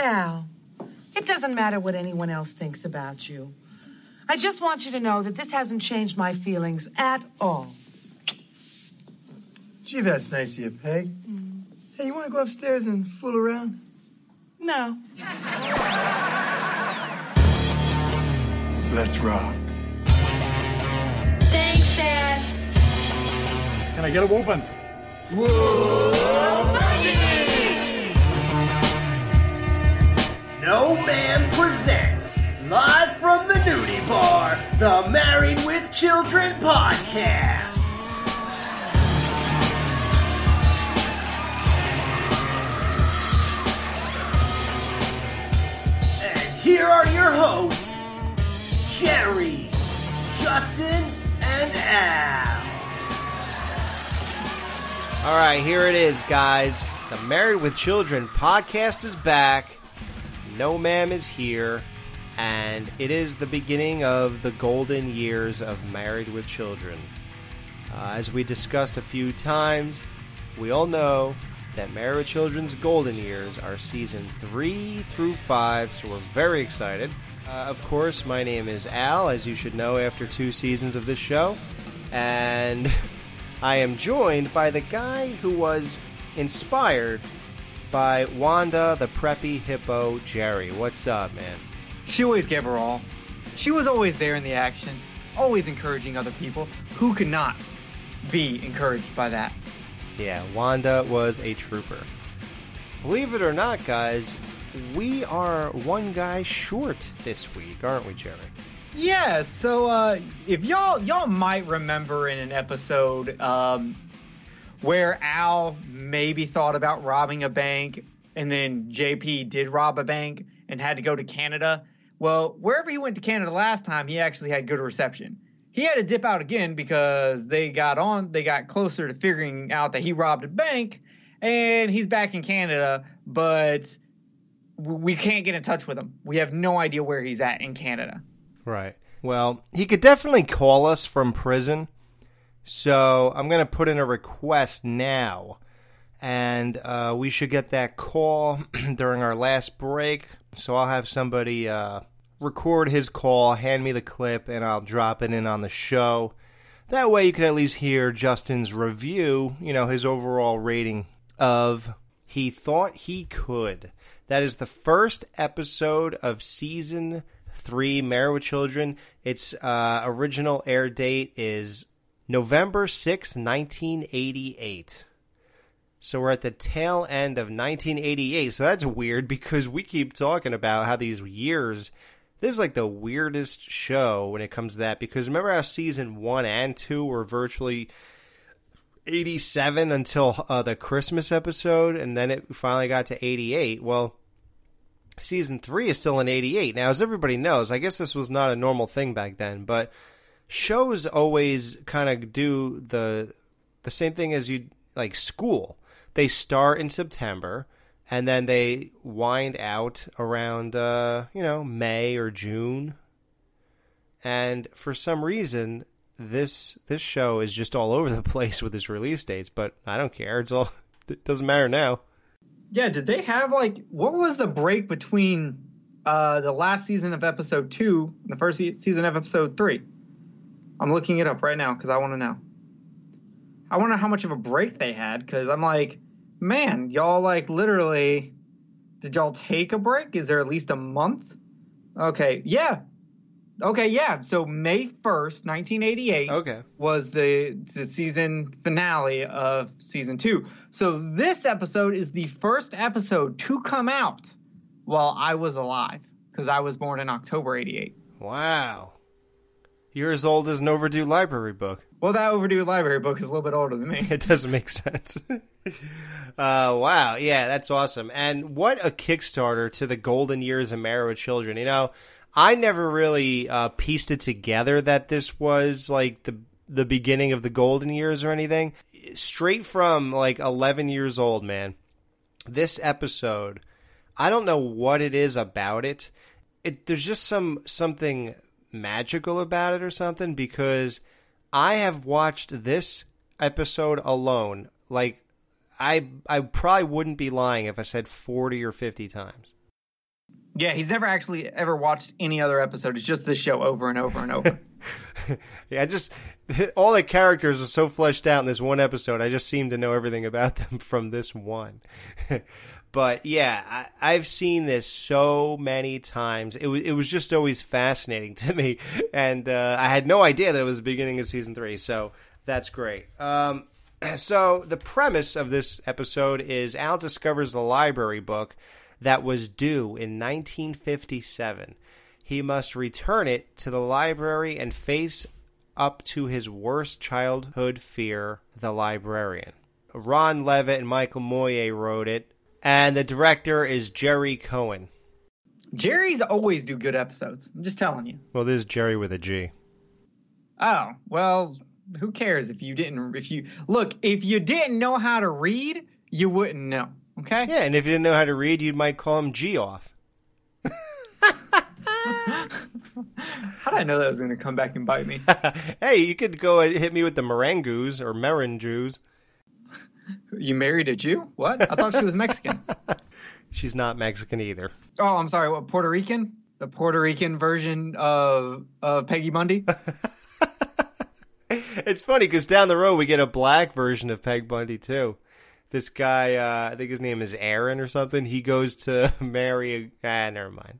Al, it doesn't matter what anyone else thinks about you. I just want you to know that this hasn't changed my feelings at all. Gee, that's nice of you, Peg. Hey, you want to go upstairs and fool around? No. Let's rock. Thanks, Dad. Can I get a whooping? No Ma'am presents, live from the nudie bar, the Married with Children podcast. And here are your hosts, Jerry, Justin, and Al. All right, here it is, guys. The Married with Children podcast is back. No Ma'am is here, and it is the beginning of the golden years of Married with Children. Uh, as we discussed a few times, we all know that Married with Children's golden years are season three through five, so we're very excited. Uh, of course, my name is Al, as you should know after two seasons of this show, and I am joined by the guy who was inspired by Wanda the preppy hippo Jerry. What's up, man? She always gave her all. She was always there in the action, always encouraging other people. Who could not be encouraged by that? Yeah, Wanda was a trooper. Believe it or not, guys, we are one guy short this week, aren't we, Jerry? Yeah, so uh, if y'all y'all might remember in an episode um, where Al maybe thought about robbing a bank, and then JP did rob a bank and had to go to Canada. Well, wherever he went to Canada last time, he actually had good reception. He had to dip out again because they got on, they got closer to figuring out that he robbed a bank, and he's back in Canada, but we can't get in touch with him. We have no idea where he's at in Canada. Right. Well, he could definitely call us from prison. So I'm going to put in a request now. And uh, we should get that call during our last break. So I'll have somebody uh, record his call, hand me the clip, and I'll drop it in on the show. That way you can at least hear Justin's review, you know, his overall rating of He Thought He Could. That is the first episode of season three, Married with Children. Its uh, original air date is November sixth, 1988. So we're at the tail end of 1988. So that's weird because we keep talking about how these years. This is like the weirdest show when it comes to that because remember how season one and two were virtually 87 until uh, the Christmas episode, and then it finally got to 88. Well, season three is still in 88. Now, as everybody knows, I guess this was not a normal thing back then, but shows always kind of do the the same thing as you like school. They start in September and then they wind out around uh, you know, May or June. And for some reason, this this show is just all over the place with its release dates, but I don't care. It's all it doesn't matter now. Yeah, did they have like what was the break between uh the last season of episode 2 and the first se- season of episode 3? I'm looking it up right now cuz I want to know. I wonder how much of a break they had cuz I'm like, man, y'all like literally did y'all take a break? Is there at least a month? Okay, yeah. Okay, yeah. So May 1st, 1988 Okay. was the, the season finale of season two. So this episode is the first episode to come out while I was alive because I was born in October 88. Wow. You're as old as an overdue library book. Well, that overdue library book is a little bit older than me. It doesn't make sense. uh, wow. Yeah, that's awesome. And what a Kickstarter to the golden years of with Children. You know, I never really uh, pieced it together that this was like the the beginning of the golden years or anything. Straight from like 11 years old, man. This episode, I don't know what it is about it. It there's just some something magical about it or something because I have watched this episode alone like I I probably wouldn't be lying if I said 40 or 50 times. Yeah, he's never actually ever watched any other episode. It's just this show over and over and over. Yeah, I just all the characters are so fleshed out in this one episode. I just seem to know everything about them from this one. But yeah, I, I've seen this so many times. It was it was just always fascinating to me, and uh, I had no idea that it was the beginning of season three. So that's great. Um, so the premise of this episode is Al discovers the library book that was due in 1957. He must return it to the library and face up to his worst childhood fear, the librarian. Ron Levitt and Michael Moye wrote it, and the director is Gerry Cohen. Jerry's always do good episodes. I'm just telling you. Well, this is Jerry with a G. Oh, well, who cares if you didn't if you look, if you didn't know how to read, you wouldn't know. Okay? Yeah, and if you didn't know how to read, you might call him G off. How did I know that was going to come back and bite me? hey, you could go hit me with the Marangus or Merenjus. You married a Jew? What? I thought she was Mexican. She's not Mexican either. Oh, I'm sorry. What Puerto Rican? The Puerto Rican version of of Peggy Bundy? It's funny because down the road we get a black version of Peg Bundy too. This guy, uh, I think his name is Aaron or something. He goes to marry. A, ah, never mind.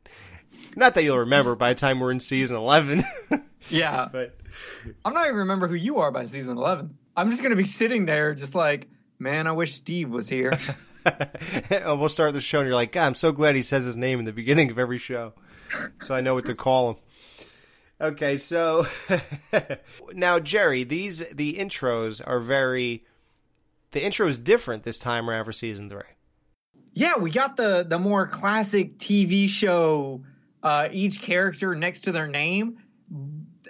Not that you'll remember by the time we're in season eleven. yeah. but I'm not even remember who you are by season 11. I'm just going to be sitting there just like, man, I wish Steve was here. we'll start the show, and you're like, God, I'm so glad he says his name in the beginning of every show, so I know what to call him. Okay, so now Jerry, these the intros are very. The intro is different this time around for season three. yeah, we got the the more classic TV show uh each character next to their name.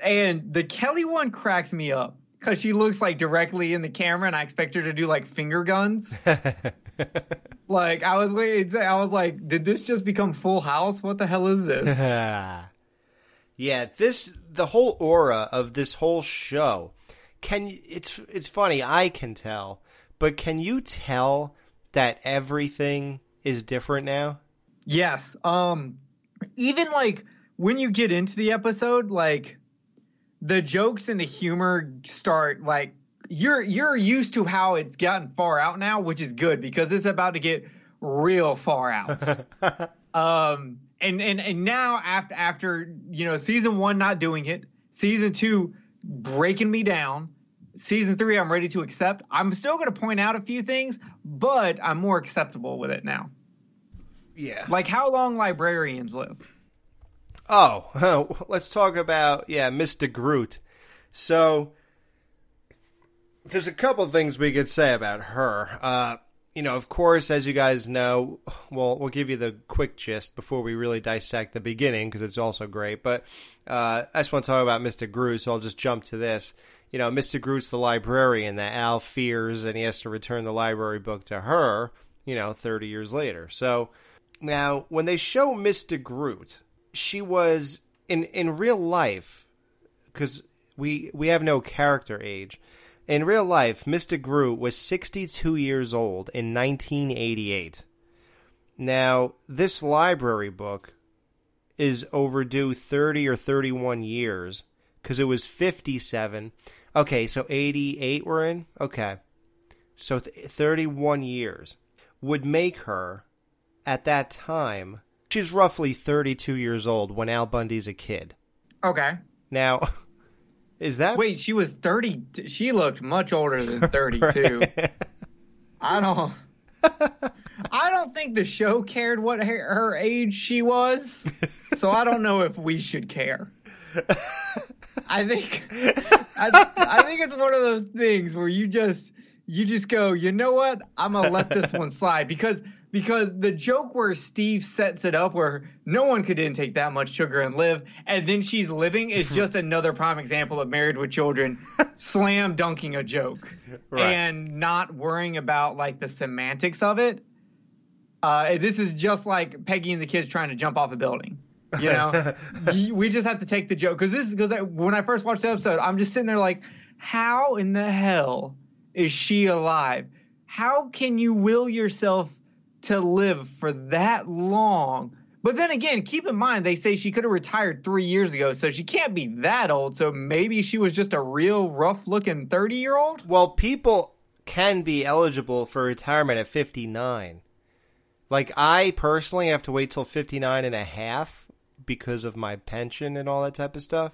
And the Kelly one cracks me up cuz she looks like directly in the camera and I expect her to do like finger guns. like I was waiting I was like did this just become Full House? What the hell is this? yeah, this the whole aura of this whole show. Can it's it's funny, I can tell, but can you tell that everything is different now? Yes. Um even like when you get into the episode, like the jokes and the humor start like you're you're used to how it's gotten far out now, which is good because it's about to get real far out. um and and and now after after you know season 1 not doing it, season 2 breaking me down, season 3 I'm ready to accept. I'm still going to point out a few things, but I'm more acceptable with it now. Yeah. Like how long librarians live. Oh, let's talk about yeah, Mr. Groot. So there's a couple things we could say about her. Uh, you know, of course, as you guys know, well, we'll give you the quick gist before we really dissect the beginning because it's also great. But uh, I just want to talk about Mr. Groot, so I'll just jump to this. You know, Mr. Groot's the librarian that Al fears, and he has to return the library book to her. You know, 30 years later. So now, when they show Mr. Groot, she was in in real life because we we have no character age. In real life, Mr. Groot was 62 years old in 1988. Now, this library book is overdue 30 or 31 years because it was 57. Okay, so 88 we're in? Okay. So th- 31 years would make her, at that time, she's roughly 32 years old when Al Bundy's a kid. Okay. Now, is that Wait, she was 30. She looked much older than 32. I don't. I don't think the show cared what her, her age she was, so I don't know if we should care. I think I, I think it's one of those things where you just you just go, you know what? I'm gonna let this one slide because because the joke where Steve sets it up where no one could intake that much sugar and live, and then she's living is just another prime example of married with children slam dunking a joke Right. and not worrying about like the semantics of it. Uh, this is just like Peggy and the kids trying to jump off a building. You know, we just have to take the joke because this is because when I first watched the episode, I'm just sitting there like, how in the hell is she alive? How can you will yourself to live for that long But then again, keep in mind they say she could have retired three years ago, so she can't be that old. So maybe she was just a real rough looking thirty year old. Well, people can be eligible for retirement at 59. Like I personally have to wait till 59 and a half because of my pension and all that type of stuff.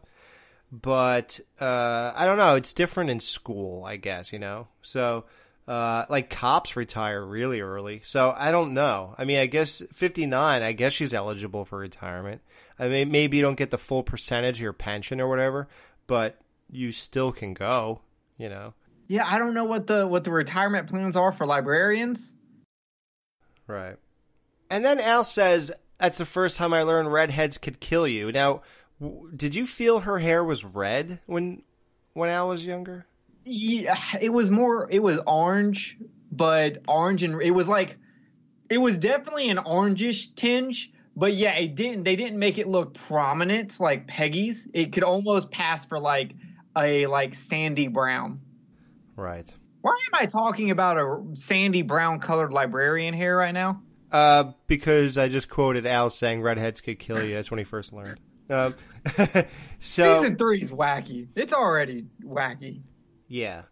But uh, I don't know. It's different in school, I guess. You know, so uh, like cops retire really early. So I don't know. I mean, I guess 59. I guess she's eligible for retirement. I mean, maybe you don't get the full percentage of your pension or whatever, but you still can go. You know. Yeah, I don't know what the what the retirement plans are for librarians. Right. And then Al says, "That's the first time I learned redheads could kill you." Now, w- did you feel her hair was red when when Al was younger? Yeah, it was more. It was orange, but orange and it was like, it was definitely an orangish tinge. But yeah, it didn't. They didn't make it look prominent like Peggy's. It could almost pass for like a like sandy brown. Right. Why am I talking about a sandy brown colored librarian hair right now? Uh, because I just quoted Al saying redheads could kill you. That's when he first learned. Um, so Season three is wacky. It's already wacky. Yeah.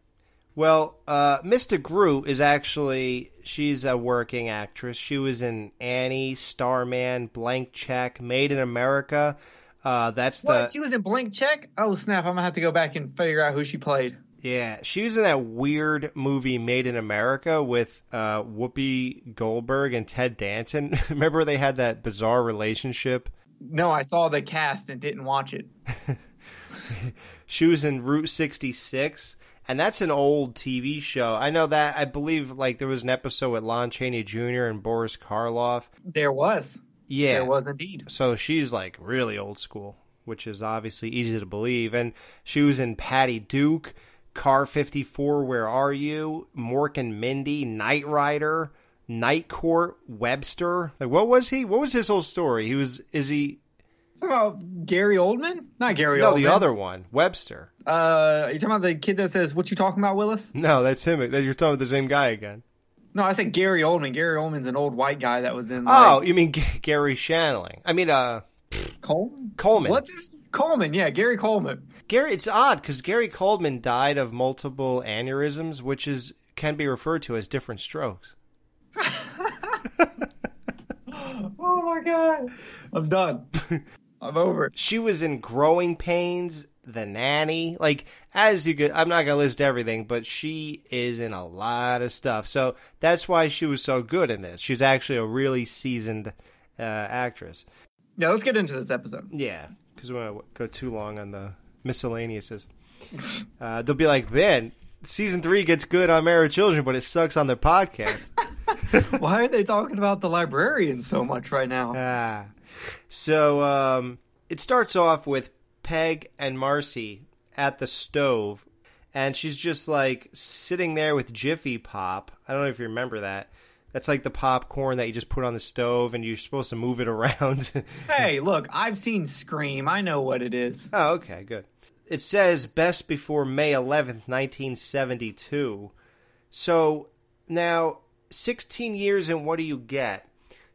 Well, uh, Mr. Groot is actually she's a working actress. She was in Annie, Starman, Blank Check, Made in America. Uh, that's the What? She was in Blank Check? Oh snap! I'm gonna have to go back and figure out who she played. Yeah, she was in that weird movie Made in America with uh, Whoopi Goldberg and Ted Danson. Remember they had that bizarre relationship? No, I saw the cast and didn't watch it. She was in Route 66, and that's an old TV show. I know that. I believe like there was an episode with Lon Chaney Jr. and Boris Karloff. There was. Yeah, There was indeed. So she's like really old school, which is obviously easy to believe. And she was in Patty Duke, Car 54, Where Are You? Mork and Mindy, Knight Rider, Night Court, Webster. Like, what was he? What was his whole story? He was, is he, Oh, Gary Oldman? Not Gary no, Oldman. the other one, Webster. Uh, you talking about the kid that says, "What you talking about, Willis"? No, that's him. You're talking about the same guy again. No, I said Gary Oldman. Gary Oldman's an old white guy that was in. Oh, you mean G- Garry Shandling? I mean, uh, Coleman. Coleman. What's his Coleman? Yeah, Gary Coleman. Gary, it's odd because Gary Coleman died of multiple aneurysms, which is can be referred to as different strokes. Oh my god, I'm done. I'm over it. She was in Growing Pains, The Nanny. Like, as you could, I'm not gonna list everything, but she is in a lot of stuff. So that's why she was so good in this. She's actually a really seasoned uh, actress. Yeah, let's get into this episode. Yeah, because we want to go too long on the miscellaneouses. Uh, they'll be like, man, season three gets good on Married Children, but it sucks on their podcast. Why are they talking about the librarian so much right now? Ah. So um, it starts off with Peg and Marcy at the stove, and she's just like sitting there with Jiffy Pop. I don't know if you remember that. That's like the popcorn that you just put on the stove, and you're supposed to move it around. Hey, look, I've seen Scream. I know what it is. oh, okay, good. It says best before May 11th, 1972. So now, 16 years, and what do you get?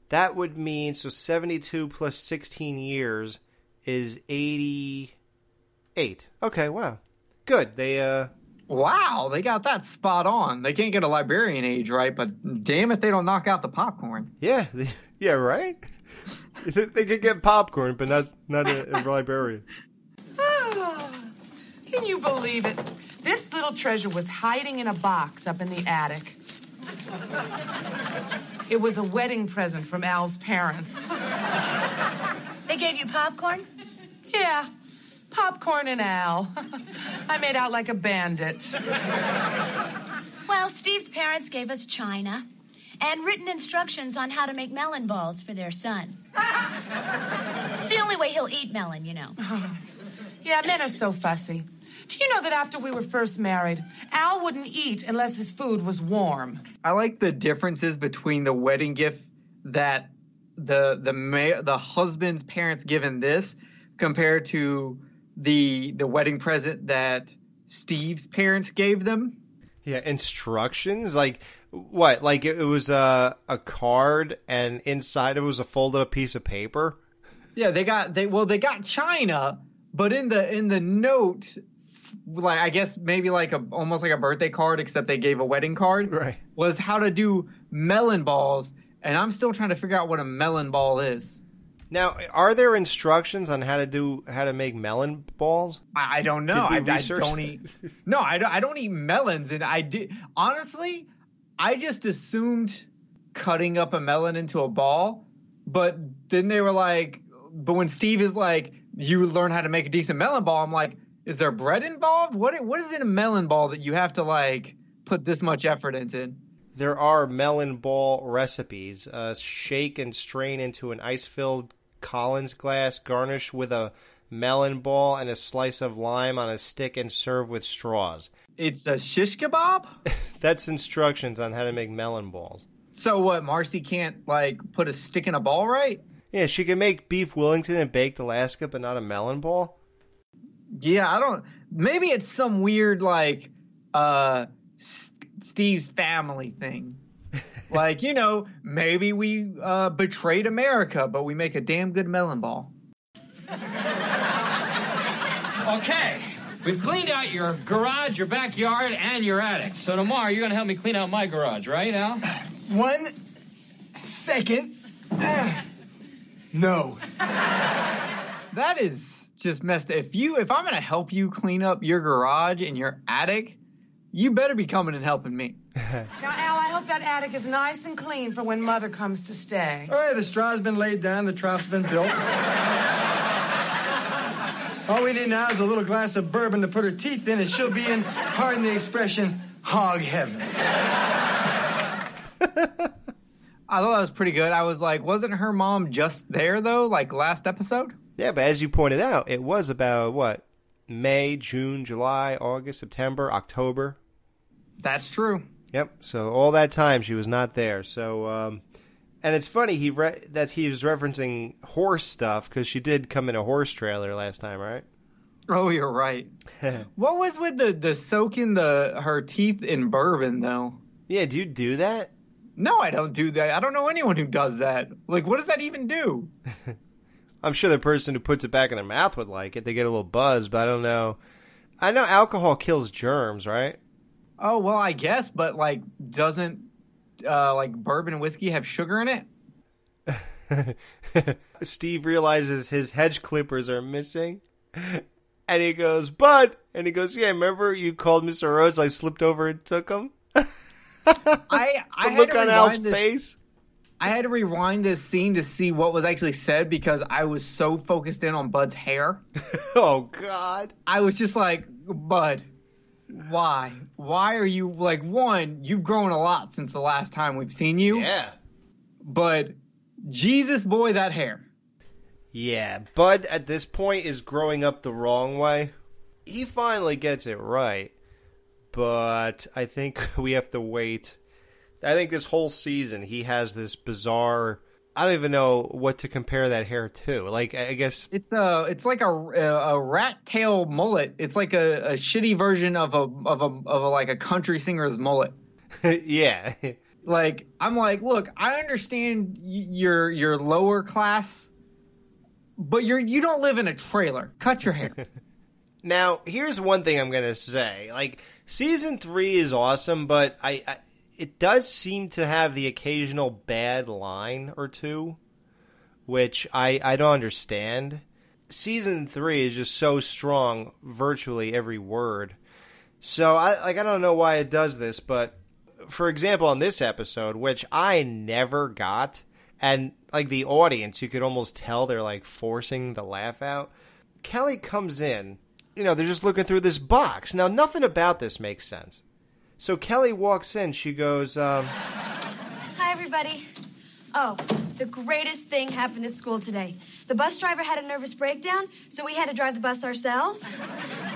That would mean so 72 plus 16 years is 88. Okay, wow. Good. They uh Wow, they got that spot on. They can't get a liberian age right, but damn it, they don't knock out the popcorn. yeah, they, yeah, right? they could get popcorn, but not not a, a librarian. Ah, Can you believe it? This little treasure was hiding in a box up in the attic. It was a wedding present from Al's parents. They gave you popcorn? Yeah, popcorn and Al. I made out like a bandit. Well, Steve's parents gave us china and written instructions on how to make melon balls for their son. It's the only way he'll eat melon, you know. Yeah, men are so fussy. Do you know that after we were first married, Al wouldn't eat unless his food was warm? I like the differences between the wedding gift that the the ma- the husband's parents given this compared to the the wedding present that Steve's parents gave them. Yeah, instructions like What? Like it, it was a a card, and inside it was a folded up piece of paper. Yeah, they got they well they got China, but in the in the note, like I guess maybe like a almost like a birthday card, except they gave a wedding card. Right. Was how to do melon balls, and I'm still trying to figure out what a melon ball is. Now, are there instructions on how to do how to make melon balls? I, I don't know. Did we I, I don't that? eat. No, I don't, I don't eat melons, and I did honestly. I just assumed cutting up a melon into a ball, but then they were like, but when Steve is like, you learn how to make a decent melon ball, I'm like, is there bread involved? What what is in a melon ball that you have to like put this much effort into? There are melon ball recipes. Uh, shake and strain into an ice-filled Collins glass, garnish with a melon ball and a slice of lime on a stick, and serve with straws. It's a shish kebab. That's instructions on how to make melon balls. So what? Marcy can't like put a stick in a ball, right? Yeah, she can make beef Wellington and baked Alaska, but not a melon ball. Yeah, I don't. Maybe it's some weird like uh S- Steve's family thing. like you know, maybe we uh, betrayed America, but we make a damn good melon ball. Okay. We've cleaned out your garage, your backyard, and your attic. So tomorrow you're gonna help me clean out my garage, right, Al? One second. No. That is just messed. If you, if I'm gonna help you clean up your garage and your attic, you better be coming and helping me. Now, Al, I hope that attic is nice and clean for when Mother comes to stay. Oh, All right, the straw's been laid down, the trought's been built. All we need now is a little glass of bourbon to put her teeth in, and she'll be in, pardon the expression, hog heaven. I thought that was pretty good. I was like, wasn't her mom just there though, like last episode? Yeah, but as you pointed out, it was about what May, June, July, August, September, October. That's true. Yep. So all that time she was not there. So, um, and it's funny he re- that he was referencing horse stuff because she did come in a horse trailer last time, right? Oh, you're right. what was with the the soaking the her teeth in bourbon though? Yeah. Do you do that? No, I don't do that. I don't know anyone who does that. Like, what does that even do? I'm sure the person who puts it back in their mouth would like it. They get a little buzz, but I don't know. I know alcohol kills germs, right? Oh well, I guess, but like, doesn't uh, like bourbon and whiskey have sugar in it? Steve realizes his hedge clippers are missing. And he goes, Bud! And he goes, Yeah, remember you called Mr. Rose? I slipped over and took him? I I The look on Al's this, face. I had to rewind this scene to see what was actually said because I was so focused in on Bud's hair. Oh, God. I was just like, Bud, why? Why are you like one? You've grown a lot since the last time we've seen you. Yeah. But Jesus, boy, that hair. Yeah, Bud at this point is growing up the wrong way. He finally gets it right, but I think we have to wait. I think this whole season he has this bizarre. I don't even know what to compare that hair to. Like, I guess It's a, it's like a, a, rat tail mullet. It's like a, a shitty version of a, of a, of a like a country singer's mullet. yeah. Like I'm like, look, I understand your your lower class, but you're you don't live in a trailer. Cut your hair. Now, here's one thing I'm gonna say. Like, season three is awesome, but I, I it does seem to have the occasional bad line or two, which I I don't understand. Season three is just so strong, virtually every word. So I like I don't know why it does this, but for example, on this episode, which I never got, and like the audience, you could almost tell they're like forcing the laugh out. Kelly comes in, you know, they're just looking through this box. Now, nothing about this makes sense. So Kelly walks in, she goes, um, Hi, everybody. Oh, the greatest thing happened at school today. The bus driver had a nervous breakdown, so we had to drive the bus ourselves.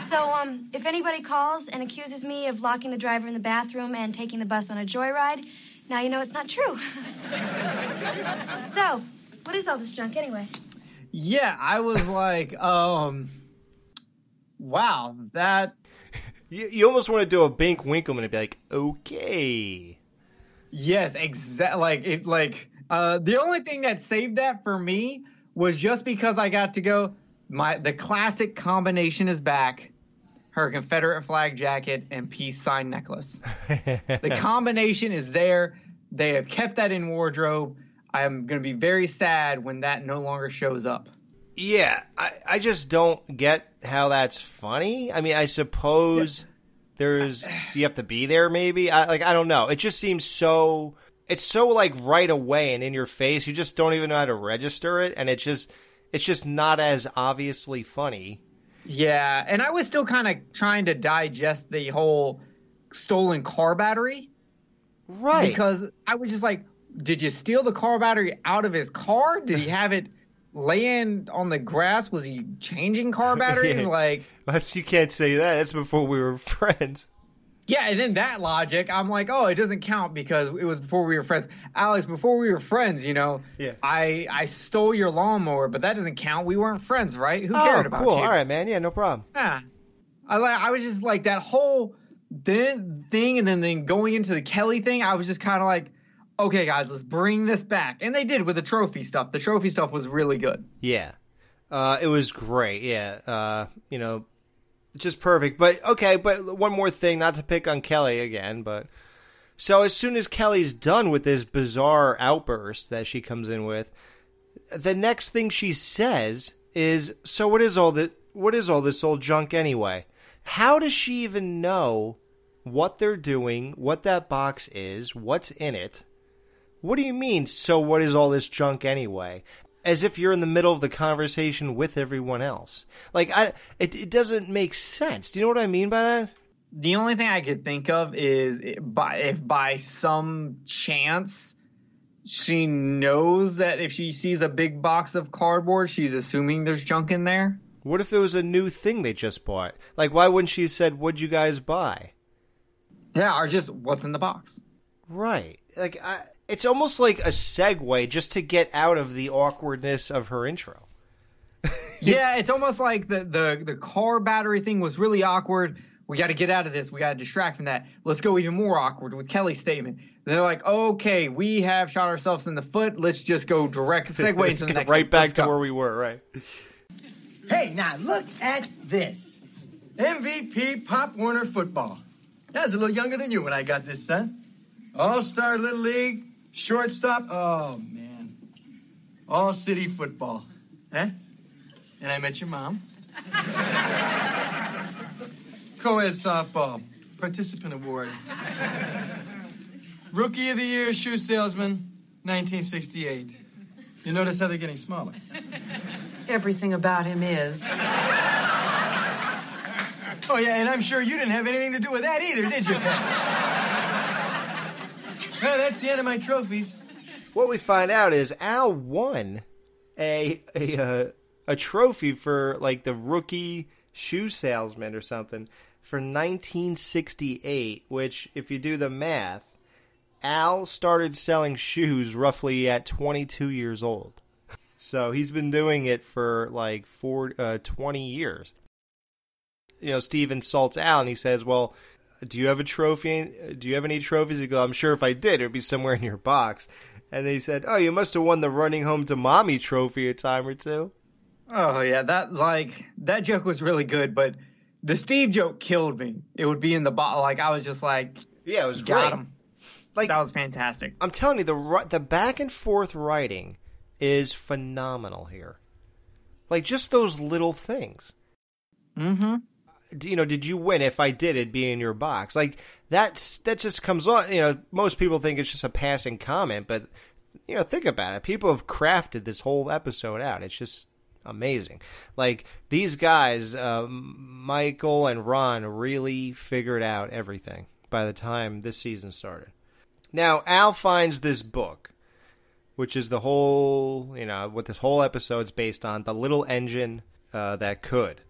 So, um, if anybody calls and accuses me of locking the driver in the bathroom and taking the bus on a joyride, now you know it's not true. so, what is all this junk anyway? yeah, I was like, um, wow, that you, you almost want to do a Bink Winkleman and be like, okay. Yes, exactly. Like it. Like uh, the only thing that saved that for me was just because I got to go. My the classic combination is back. Her Confederate flag jacket and peace sign necklace. the combination is there. They have kept that in wardrobe. I'm going to be very sad when that no longer shows up. Yeah, I, I just don't get how that's funny. I mean, I suppose there's you have to be there maybe. I like I don't know. It just seems so it's so like right away and in your face. You just don't even know how to register it and it's just it's just not as obviously funny. Yeah, and I was still kind of trying to digest the whole stolen car battery. Right. Because I was just like, did you steal the car battery out of his car? Did he have it laying on the grass? Was he changing car batteries? Yeah. Like, That's you can't say that. That's before we were friends. yeah, and then that logic, I'm like, oh, it doesn't count because it was before we were friends. Alex, before we were friends, you know, Yeah. I I stole your lawnmower, but that doesn't count. We weren't friends, right? Who Oh, cared about cool. you? All right, man. Yeah, no problem. Yeah. I like I was just like that whole then thing and then then going into the Kelly thing, I was just kind of like, okay guys, let's bring this back. And they did with the trophy stuff. The trophy stuff was really good. Yeah. Uh, it was great. Yeah. Uh, you know, just perfect. But okay, but one more thing, not to pick on Kelly again, but so as soon as Kelly's done with this bizarre outburst that she comes in with, the next thing she says is, "So what is all that? What is all this old junk anyway?" How does she even know what they're doing, what that box is, what's in it? What do you mean? So what is all this junk anyway? As if you're in the middle of the conversation with everyone else. Like I, it, it doesn't make sense. Do you know what I mean by that? The only thing I could think of is by if by some chance she knows that if she sees a big box of cardboard, she's assuming there's junk in there. What if there was a new thing they just bought? Like, why wouldn't she have said, "What'd you guys buy?" Yeah, or just what's in the box. Right. Like, I, it's almost like a segue just to get out of the awkwardness of her intro. yeah, it's almost like the, the the car battery thing was really awkward. We got to get out of this. We got to distract from that. Let's go even more awkward with Kelly's statement. they're like, okay, we have shot ourselves in the foot. Let's just go direct segue into the next. right back Let's to go. where we were. Right. Hey, now look at this. MVP Pop Warner football. I was a little younger than you when I got this, son. All Star Little League, shortstop. Oh, man. All city football. Huh? And I met your mom. Co ed softball, participant award. Rookie of the Year, shoe salesman, 1968. You notice how they're getting smaller. Everything about him is. Oh, yeah, and I'm sure you didn't have anything to do with that either, did you? well, that's the end of my trophies. What we find out is Al won a a uh, a trophy for like the rookie shoe salesman or something for 1968. Which, if you do the math, Al started selling shoes roughly at 22 years old. So he's been doing it for like four, uh, 20 years. You know, Steve insults Al and he says, Well, do you have a trophy? Do you have any trophies? He goes, I'm sure if I did, it would be somewhere in your box. And they said, Oh, you must have won the running home to mommy trophy a time or two. Oh yeah, that like that joke was really good, but the Steve joke killed me. It would be in the bottle. Like I was just like, Yeah, it was got great. him. Like that was fantastic. I'm telling you, the the back and forth writing is phenomenal here. Like just those little things. Mm-hmm. You know, did you win? If I did, it'd be in your box. Like that's that just comes on. You know, most people think it's just a passing comment, but you know, think about it. People have crafted this whole episode out. It's just amazing. Like these guys, uh, Michael and Ron, really figured out everything by the time this season started. Now Al finds this book, which is the whole, you know, what this whole episode's based on, the little engine uh, that could.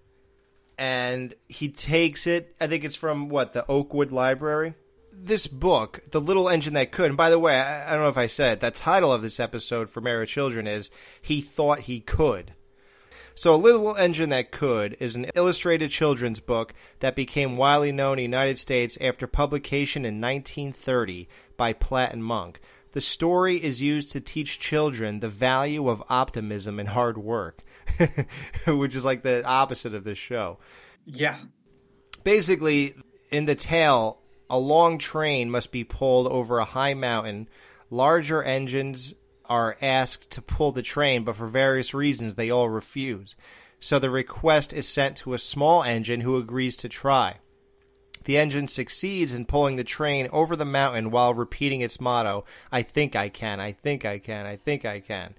And he takes it, I think it's from what, the Oakwood Library? This book, The Little Engine That Could, and by the way, I, I don't know if I said it, the title of this episode for Married Children is He Thought He Could. So, A Little Engine That Could is an illustrated children's book that became widely known in the United States after publication in 1930 by Platt and Munk. The story is used to teach children the value of optimism and hard work, which is like the opposite of this show. Yeah. Basically, in the tale, a long train must be pulled over a high mountain. Larger engines are asked to pull the train, but for various reasons they all refuse. So the request is sent to a small engine who agrees to try. The engine succeeds in pulling the train over the mountain while repeating its motto I think I can, I think I can, I think I can.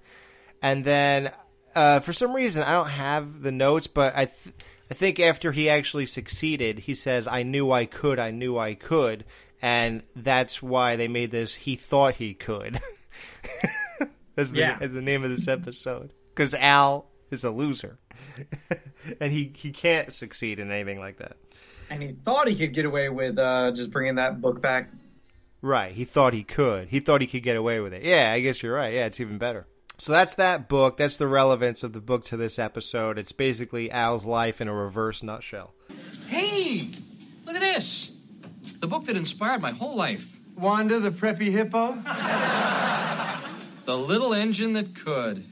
And then, uh, for some reason, I don't have the notes, but I, th- I think after he actually succeeded, he says, I knew I could, I knew I could. And that's why they made this He Thought He Could. that's, the, Yeah. the name of this episode. Because Al is a loser. and he, he can't succeed in anything like that. And he thought he could get away with uh, just bringing that book back. Right. He thought he could. He thought he could get away with it. Yeah, I guess you're right. Yeah, it's even better. So that's that book. That's the relevance of the book to this episode. It's basically Al's life in a reverse nutshell. Hey, look at this. The book that inspired my whole life. Wanda the preppy hippo? The Little Engine That Could.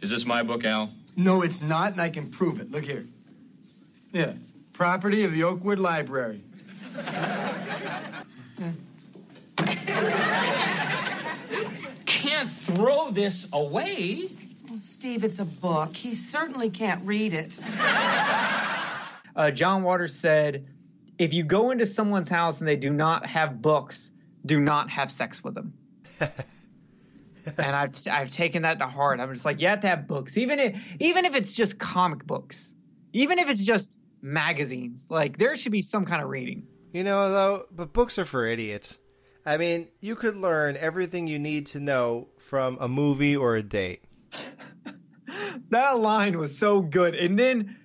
Is this my book, Al? No, it's not, and I can prove it. Look here. Yeah, property of the Oakwood Library. Can't throw this away. Well, Steve, it's a book. He certainly can't read it. Uh, John Waters said, if you go into someone's house and they do not have books, do not have sex with them. and I've, I've taken that to heart. I'm just like, you have to have books, even if even if it's just comic books, even if it's just magazines. Like there should be some kind of reading. You know, though, but books are for idiots. I mean, you could learn everything you need to know from a movie or a date. That line was so good. And then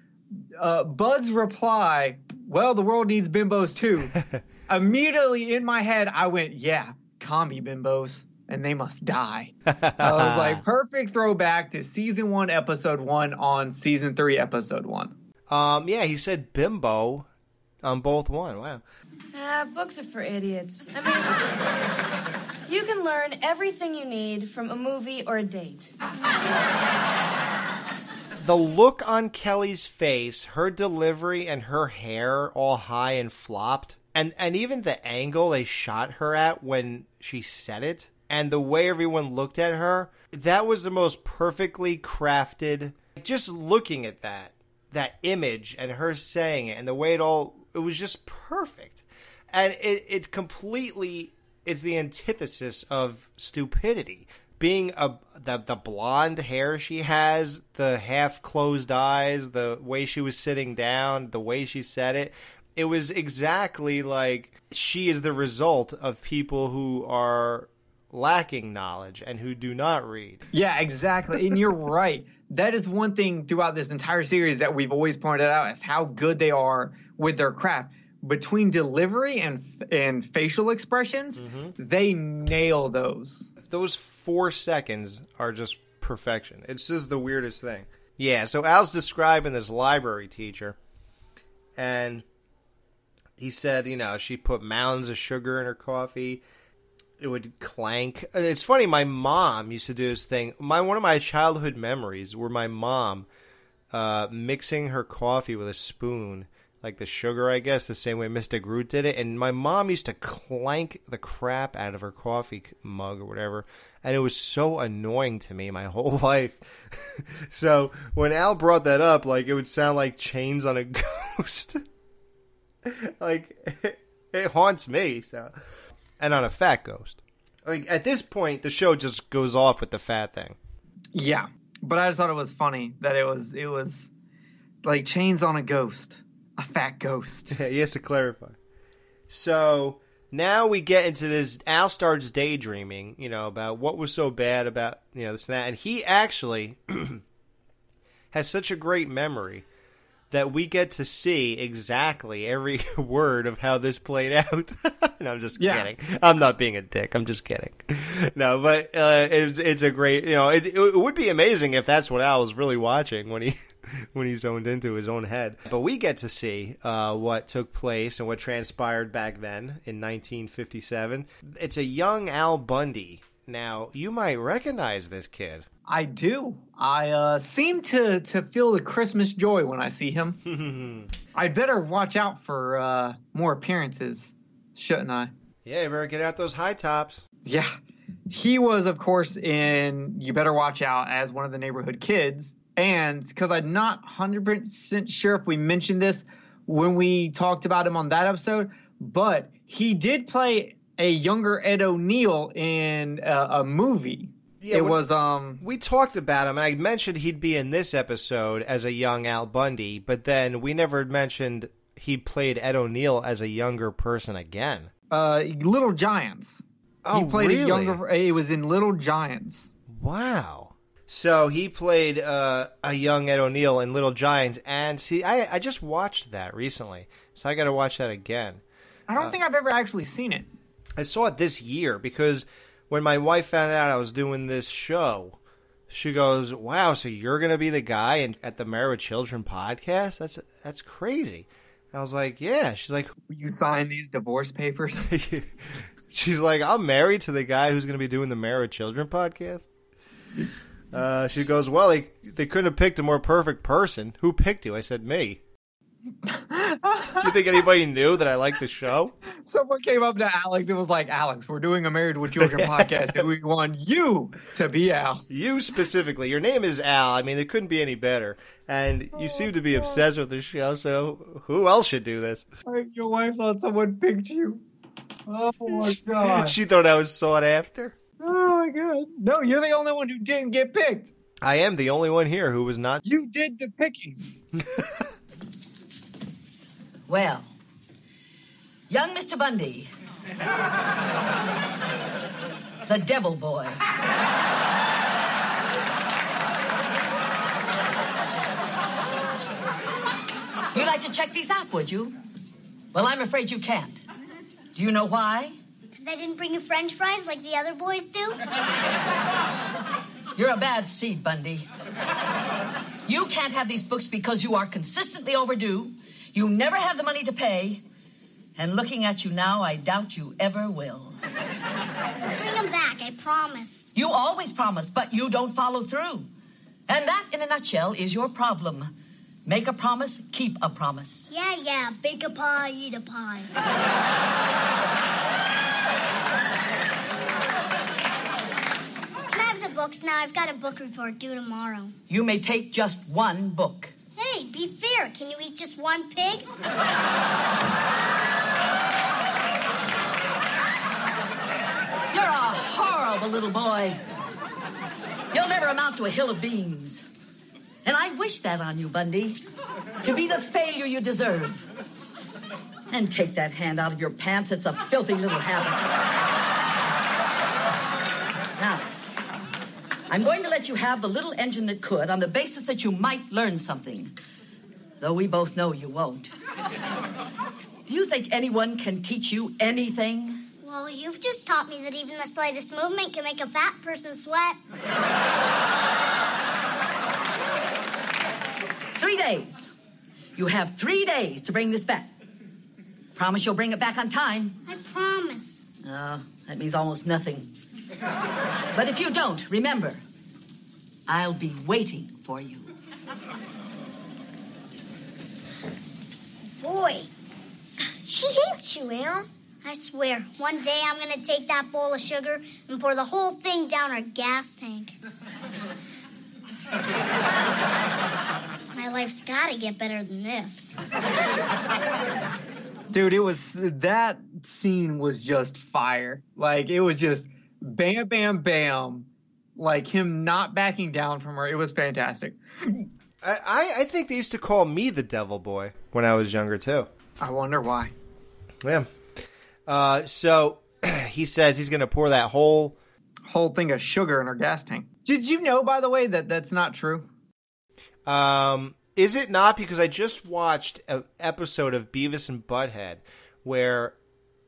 uh, Bud's reply, "Well, the world needs bimbos too." Immediately in my head, I went, "Yeah, commie bimbos." And they must die. I was like, perfect throwback to season one, episode one, on season three, episode one. Um, yeah, he said bimbo on both one. Wow. Ah, books are for idiots. I mean, you can learn everything you need from a movie or a date. the look on Kelly's face, her delivery, and her hair all high and flopped, and and even the angle they shot her at when she said it, and the way everyone looked at her, that was the most perfectly crafted. Just looking at that, that image, and her saying it, and the way it all, it was just perfect, and it it completely is the antithesis of stupidity being a the the blonde hair she has, the half closed eyes, the way she was sitting down, the way she said it, it was exactly like she is the result of people who are lacking knowledge and who do not read. Yeah, exactly. And you're right. That is one thing throughout this entire series that we've always pointed out is how good they are with their craft. Between delivery and and facial expressions, they nail those. Those four seconds are just perfection. It's just the weirdest thing. Yeah, so Al's describing this library teacher, and he said, you know, she put mounds of sugar in her coffee. It would clank. It's funny. My mom used to do this thing. My one of my childhood memories were my mom uh, mixing her coffee with a spoon, like the sugar, I guess, the same way Mr. Groot did it. And my mom used to clank the crap out of her coffee mug or whatever, and it was so annoying to me my whole life. so when Al brought that up, like it would sound like chains on a ghost. like it, it haunts me. So, and on a fat ghost. Like at this point, the show just goes off with the fat thing. Yeah, but I just thought it was funny that it was it was like chains on a ghost, a fat ghost. Yeah, he has to clarify. So now we get into this. Al starts daydreaming, you know, about what was so bad about you know this and that, and he actually has such a great memory that we get to see exactly every word of how this played out. no, I'm just Yeah. kidding. I'm not being a dick. I'm just kidding. No, but uh, it's it's a great. You know, it, it would be amazing if that's what Al was really watching when he when he zoned into his own head. But we get to see uh, what took place and what transpired back then in 1957. It's a young Al Bundy. Now you might recognize this kid. I do. I uh, seem to to feel the Christmas joy when I see him. I'd better watch out for uh, more appearances, shouldn't I? Yeah, you better get out those high tops. Yeah. He was, of course, in You Better Watch Out as one of the neighborhood kids. And because I'm not 100% sure if we mentioned this when we talked about him on that episode, but he did play a younger Ed O'Neill in a, a movie. Yeah, it was, um, We talked about him, and I mentioned he'd be in this episode as a young Al Bundy, but then we never mentioned he played Ed O'Neill as a younger person again. uh, Little Giants. Oh, he played really? a younger, it was in Little Giants. Wow. So he played uh, a young Ed O'Neill in Little Giants, and see, I, I just watched that recently, so I got to watch that again. I don't think I've ever actually seen it. I saw it this year because when my wife found out I was doing this show, she goes, "Wow, so you're going to be the guy in, at the Married Children podcast? That's that's crazy." I was like, "Yeah." She's like, You signed these divorce papers? "She's like, I'm married to the guy who's going to be doing the Married Children podcast." Uh, she goes, "Well, they they couldn't have picked a more perfect person. Who picked you?" I said, "Me." you think anybody knew that I liked the show? Someone came up to Alex and was like, Alex, we're doing a Married with Children podcast and we want you to be Al. You specifically. Your name is Al. I mean, it couldn't be any better. And you seem to be obsessed with the show, so who else should do this? Your wife thought someone picked you. Oh my god. She thought I was sought after. Oh my god. No, you're the only one who didn't get picked. I am the only one here who was not. You did the picking. Well, young Mr. Bundy, the devil boy. You'd like to check these out, would you? Well, I'm afraid you can't. Do you know why? Because I didn't bring you french fries like the other boys do? You're a bad seed, Bundy. You can't have these books because you are consistently overdue. You never have the money to pay. And looking at you now, I doubt you ever will. I'll bring them back, I promise. You always promise, but you don't follow through. And that, in a nutshell, is your problem. Make a promise, keep a promise. Yeah, yeah, bake a pie, eat a pie. Books now? I've got a book report due tomorrow. You may take just one book. Hey, be fair. Can you eat just one pig? You're a horrible little boy. You'll never amount to a hill of beans. And I wish that on you, Bundy. To be the failure you deserve. And take that hand out of your pants. It's a filthy little habit. Now, I'm going to let you have the little engine that could on the basis that you might learn something. Though we both know you won't. Do you think anyone can teach you anything? Well, you've just taught me that even the slightest movement can make a fat person sweat. Three days. You have three days to bring this back. Promise you'll bring it back on time. I promise. Oh, that means almost nothing. But if you don't, remember, I'll be waiting for you. Boy, she hates you, Al. I swear, one day I'm gonna take that bowl of sugar and pour the whole thing down her gas tank. My life's gotta get better than this. Dude, it was that scene was just fire. Like it was just bam bam bam. Like him not backing down from her. It was fantastic. I, I, think they used to call me the devil boy when I was younger, too. I wonder why. Yeah. Uh, so he says he's going to pour that whole whole thing of sugar in her gas tank. Did you know, by the way, that that's not true? Um, Is it not? Because I just watched an episode of Beavis and Butthead where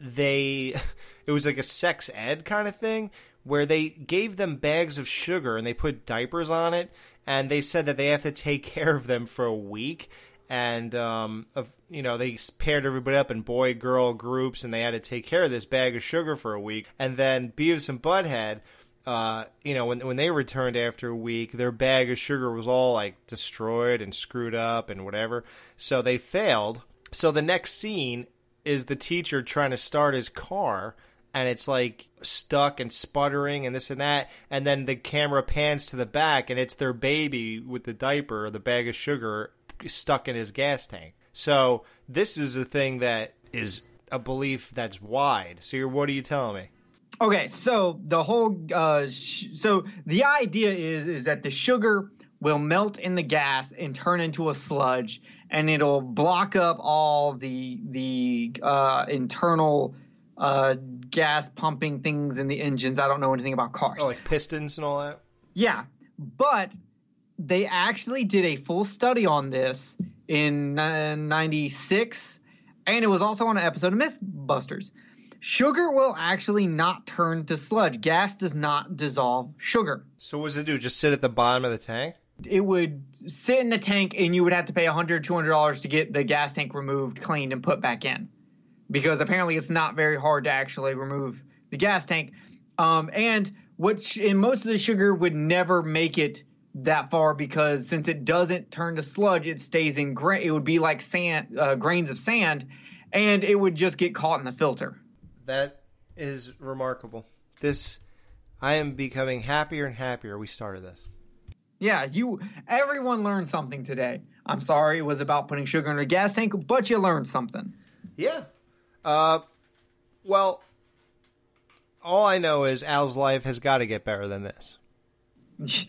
they, it was like a sex ed kind of thing where they gave them bags of sugar and they put diapers on it and they said that they have to take care of them for a week. And um, of you know they paired everybody up in boy girl groups and they had to take care of this bag of sugar for a week. And then Beavis and Butthead uh, you know when when they returned after a week their bag of sugar was all like destroyed and screwed up and whatever. So they failed. So the next scene is the teacher trying to start his car and it's like stuck and sputtering and this and that and then the camera pans to the back and it's their baby with the diaper or the bag of sugar stuck in his gas tank. So this is a thing that is a belief that's wide. So what are you telling me? Okay, so the whole uh, sh- so the idea is is that the sugar will melt in the gas and turn into a sludge, and it'll block up all the the uh, internal uh, gas pumping things in the engines. I don't know anything about cars. oh like pistons and all that Yeah, but they actually did a full study on this in '96, and it was also on an episode of MythBusters. Sugar will actually not turn to sludge. Gas does not dissolve sugar. so what does it do just sit at the bottom of the tank It would sit in the tank, and you would have to pay $100, $200 to get the gas tank removed, cleaned, and put back in. Because apparently it's not very hard to actually remove the gas tank. Um, and which in most of the sugar would never make it that far because since it doesn't turn to sludge, it stays in grain. It would be like sand, uh, grains of sand, and it would just get caught in the filter. That is remarkable. This, I am becoming happier and happier. We started this. Yeah, you. Everyone learned something today. I'm sorry it was about putting sugar in a gas tank, but you learned something. Yeah. Uh, well, all I know is Al's life has got to get better than this.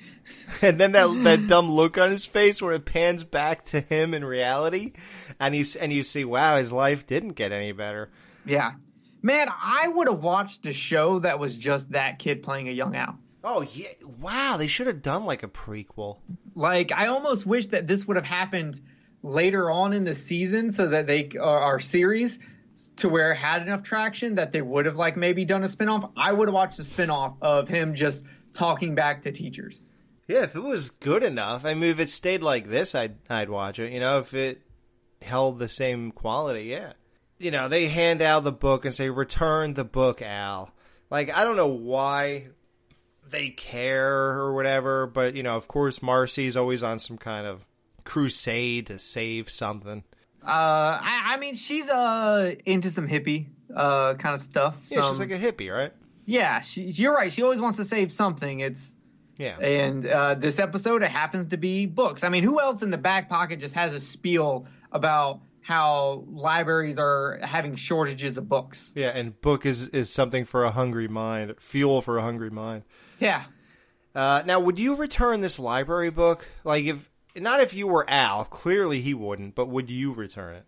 and then that that dumb look on his face where it pans back to him in reality, and you and you see, wow, his life didn't get any better. Yeah, man, I would have watched a show that was just that kid playing a young Al. Oh yeah, wow, they should have done like a prequel. Like, I almost wish that this would have happened later on in the season, so that they uh, our series to where it had enough traction that they would have like maybe done a spinoff. I would have watched a spinoff of him just talking back to teachers. Yeah, if it was good enough, I mean, if it stayed like this, I'd I'd watch it. You know, if it held the same quality, yeah. You know, they hand out the book and say, "Return the book, Al." Like, I don't know why they care or whatever, but you know, of course, Marcy's always on some kind of crusade to save something. Uh, I, I mean, she's uh into some hippie uh kind of stuff. Yeah, she's like a hippie, right? Yeah, she, you're right. She always wants to save something. It's Yeah. and uh, this episode it happens to be books. I mean, who else in the back pocket just has a spiel about how libraries are having shortages of books? Yeah, and book is is something for a hungry mind, fuel for a hungry mind. Yeah. Uh, now, would you return this library book? Like, if not, if you were Al, clearly he wouldn't. But would you return it?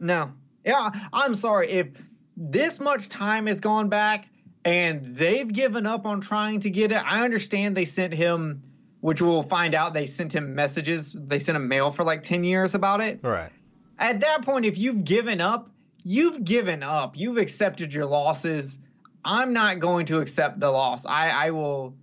No. Yeah, I'm sorry if this much time has gone back and they've given up on trying to get it. I understand they sent him, which we'll find out. They sent him messages. They sent him mail for like ten years about it. Right. at that point, if you've given up, you've given up. You've accepted your losses. I'm not going to accept the loss. I, I will.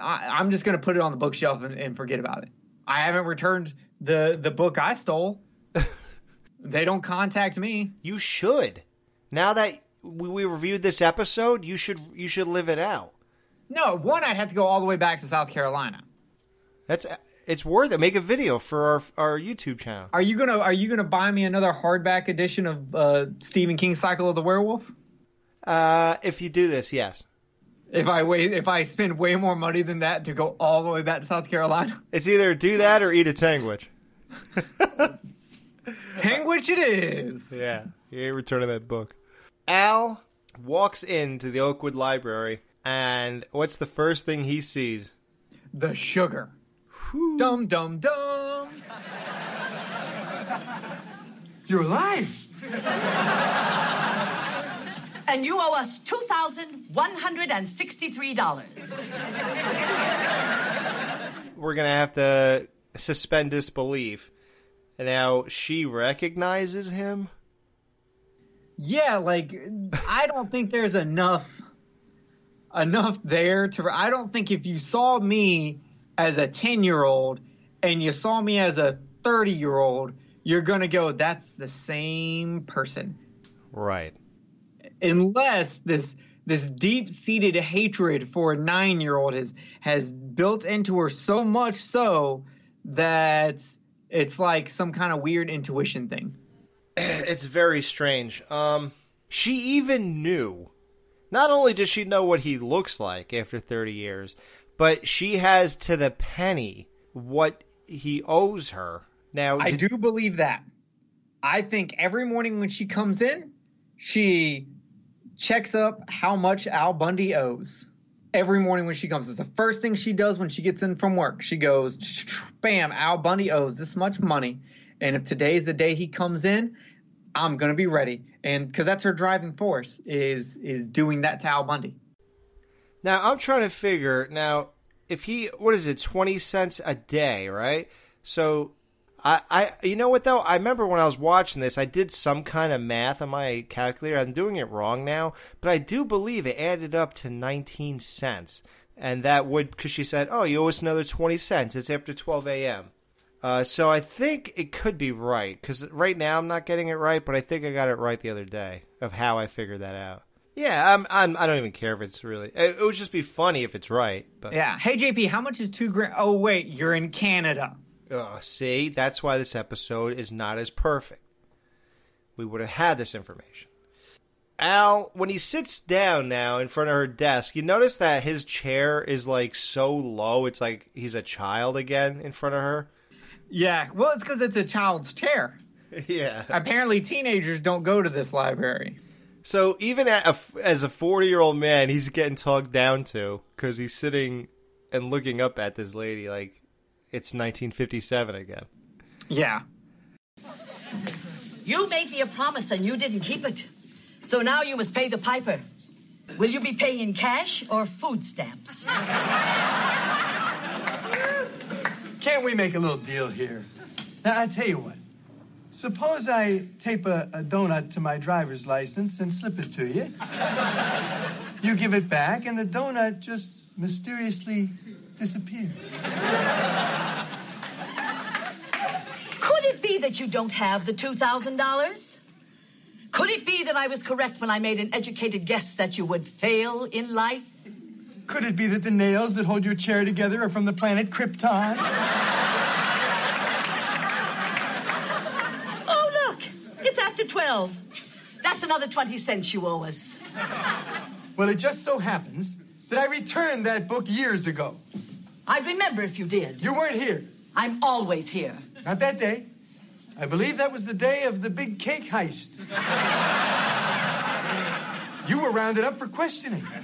I, I'm just going to put it on the bookshelf and, and forget about it. I haven't returned the the book I stole. they don't contact me. You should. Now that we, we reviewed this episode, you should you should live it out. No, one, I'd have to go all the way back to South Carolina. That's it's worth it. Make a video for our our YouTube channel. Are you gonna Are you gonna buy me another hardback edition of uh, Stephen King's Cycle of the Werewolf? Uh, if you do this, yes. If I wait, if I spend way more money than that to go all the way back to South Carolina, It's either do that or eat a tangwich. Tangwich it is. Yeah, you ain't returning that book. Al walks into the Oakwood Library, and what's the first thing he sees? The sugar. Dum dum dum. You're alive. And you owe us $2,163. We're gonna have to suspend disbelief And now she recognizes him. Yeah, like I don't think there's enough enough there to I don't think if you saw me as a 10-year-old and you saw me as a 30-year-old, you're going to go that's the same person. Right. Unless this this deep-seated hatred for a 9-year-old has has built into her so much so that it's like some kind of weird intuition thing. it's very strange. Um, she even knew. Not only does she know what he looks like after 30 years, but she has to the penny what he owes her. Now, I did- do believe that. I think every morning when she comes in, she checks up how much Al Bundy owes. Every morning when she comes, it's the first thing she does when she gets in from work. She goes, bam, Al Bundy owes this much money. And if today's the day he comes in, I'm gonna be ready. And because that's her driving force is is doing that to Al Bundy. Now I'm trying to figure now if he what is it twenty cents a day, right? So I I you know what though I remember when I was watching this I did some kind of math on my calculator. I'm doing it wrong now, but I do believe it added up to nineteen cents, and that would because she said, "Oh, you owe us another twenty cents. It's after twelve a.m." Uh, so I think it could be right because right now I'm not getting it right, but I think I got it right the other day of how I figured that out. Yeah, I'm, I'm I don't even care if it's really. It, it would just be funny if it's right. But Yeah. Hey JP, how much is two grand? Oh wait, you're in Canada. Oh, see, that's why this episode is not as perfect. We would have had this information. Al, when he sits down now in front of her desk, you notice that his chair is like so low, it's like he's a child again in front of her. Yeah, well, it's because it's a child's chair. yeah. Apparently, teenagers don't go to this library. So even at a, as a 40 year old man, he's getting talked down to because he's sitting and looking up at this lady like it's 1957 again. Yeah. You made me a promise and you didn't keep it. So now you must pay the piper. Will you be paying in cash or food stamps? Can't we make a little deal here? Now, I tell you what. Suppose I tape a, a donut to my driver's license and slip it to you. You give it back, and the donut just mysteriously disappears. Could it be that you don't have the $2,000? Could it be that I was correct when I made an educated guess that you would fail in life? Could it be that the nails that hold your chair together are from the planet Krypton? Oh, look, it's after 12. That's another 20 cents you owe us. Well, it just so happens that I returned that book years ago. I'd remember if you did. You weren't here. I'm always here. Not that day. I believe that was the day of the big cake heist. You were rounded up for questioning.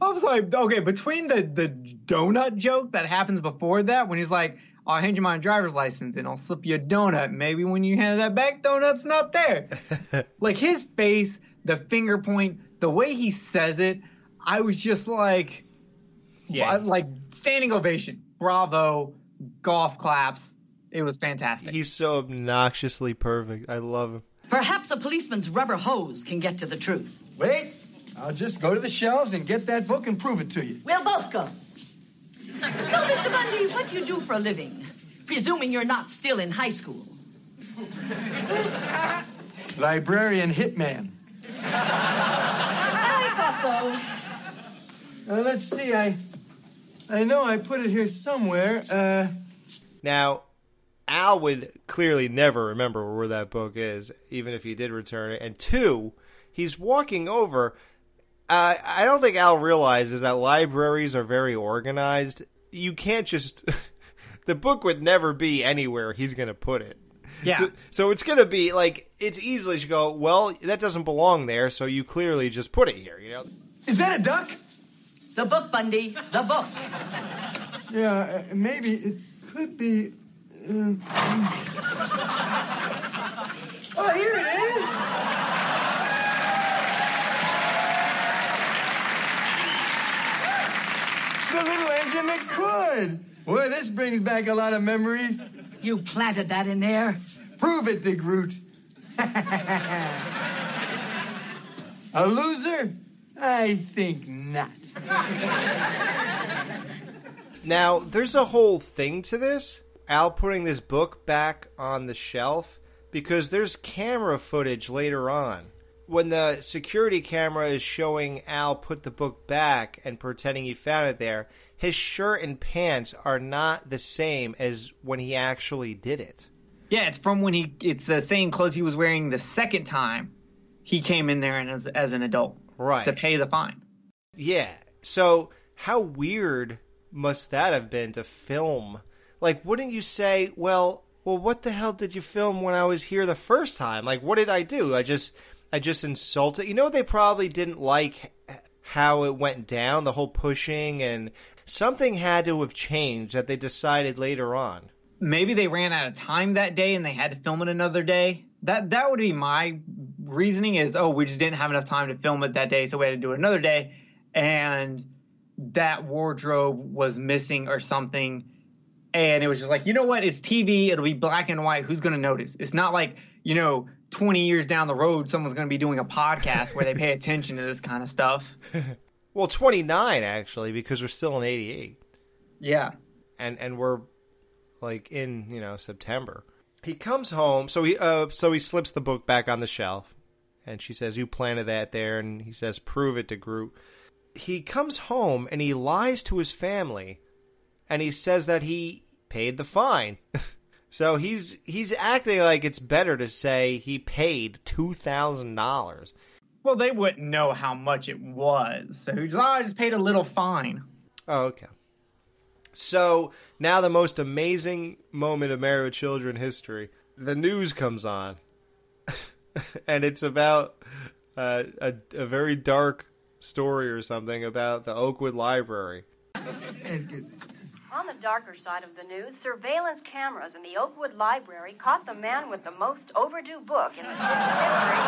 I'm sorry. okay, between the the donut joke that happens before that, when he's like, I'll hand you my driver's license and I'll slip you a donut. Maybe when you hand that back, donut's not there. like his face, the finger point, the way he says it, I was just like, Yeah. wa- like standing ovation, bravo, golf claps. It was fantastic. He's so obnoxiously perfect. I love him. Perhaps a policeman's rubber hose can get to the truth. Wait, I'll just go to the shelves and get that book and prove it to you. We'll both go. So, Mr. Bundy, what do you do for a living? Presuming you're not still in high school. Librarian hitman. I thought so. Uh, let's see, I I know I put it here somewhere. Uh, Now, Al would clearly never remember where that book is, even if he did return it. And two, he's walking over. Uh, I don't think Al realizes that libraries are very organized. You can't just. the book would never be anywhere he's going to put it. Yeah. So, so it's going to be like, it's easily to go, well, that doesn't belong there, so you clearly just put it here, you know? is that a duck? The book, Bundy. The book. Yeah, uh, maybe it could be. Uh, oh, here it is. The little engine that could. Boy, this brings back a lot of memories. You planted that in there. Prove it, Dick Root. a loser? I think not. Now, there's a whole thing to this. Al putting this book back on the shelf because there's camera footage later on. When the security camera is showing Al put the book back and pretending he found it there, his shirt and pants are not the same as when he actually did it. Yeah, it's from when he. It's the same clothes he was wearing the second time he came in there and as as an adult, Right. To pay the fine. Yeah. So how weird must that have been to film? Like, wouldn't you say, well, well, what the hell did you film when I was here the first time? Like, what did I do? I just, I just insulted. You know, they probably didn't like how it went down, the whole pushing, and something had to have changed that they decided later on. Maybe they ran out of time that day and they had to film it another day. That that would be my reasoning. Is oh, we just didn't have enough time to film it that day, so we had to do it another day, and that wardrobe was missing or something. And it was just like, you know what? It's TV. It'll be black and white. Who's going to notice? It's not like, you know, 20 years down the road, someone's going to be doing a podcast where they pay attention to this kind of stuff. Well, 29 actually, because we're still in 88. Yeah. and and we're like in you know September. He comes home, so he uh so he slips the book back on the shelf, and she says, "You planted that there," and he says, "Prove it to Groot." He comes home and he lies to his family, and he says that he paid the fine. so he's he's acting like it's better to say he paid two thousand dollars. Well, they wouldn't know how much it was. So he's like, oh, I just paid a little fine. Oh, okay. So now the most amazing moment of Married with Children history. The news comes on, and it's about uh, a, a very dark story or something about the Oakwood Library. On the darker side of the news, surveillance cameras in the Oakwood Library caught the man with the most overdue book in the city's history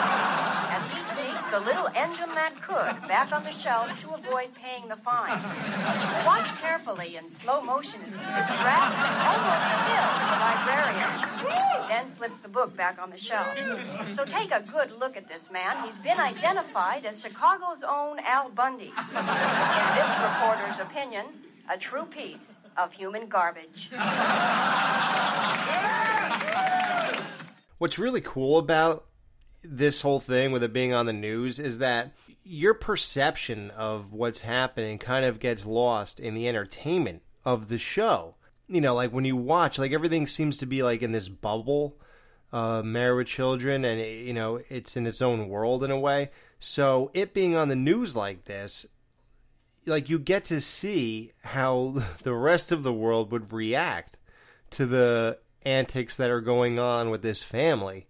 as he seeked the little engine that could back on the shelves to avoid paying the fine. Watch carefully in slow motion as he distracts and almost kills the librarian, then slips the book back on the shelf. So take a good look at this man. He's been identified as Chicago's own Al Bundy. In this reporter's opinion, a true piece of human garbage. What's really cool about this whole thing with it being on the news is that your perception of what's happening kind of gets lost in the entertainment of the show. You know, like when you watch, like everything seems to be like in this bubble, uh, married with children, and it, you know, it's in its own world in a way. So it being on the news like this, like you get to see how the rest of the world would react to the antics that are going on with this family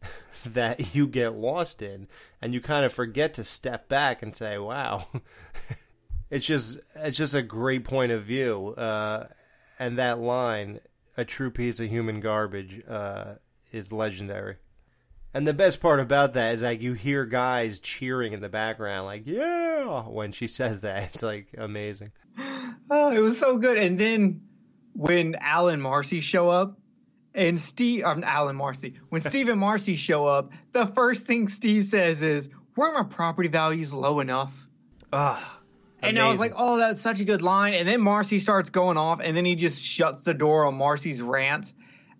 that you get lost in and you kind of forget to step back and say wow. It's just it's just a great point of view uh, and that line a true piece of human garbage uh, is legendary and the best part about that is like you hear guys cheering in the background like yeah when she says that it's like amazing Oh, it was so good. And then when Al and Marcy show up, and Steve, um, Al and Marcy, when Steve and Marcy show up, the first thing Steve says is, "Weren't my property values low enough?" Ah, and I was like, "Oh, that's such a good line." And then Marcy starts going off, and then he just shuts the door on Marcy's rant,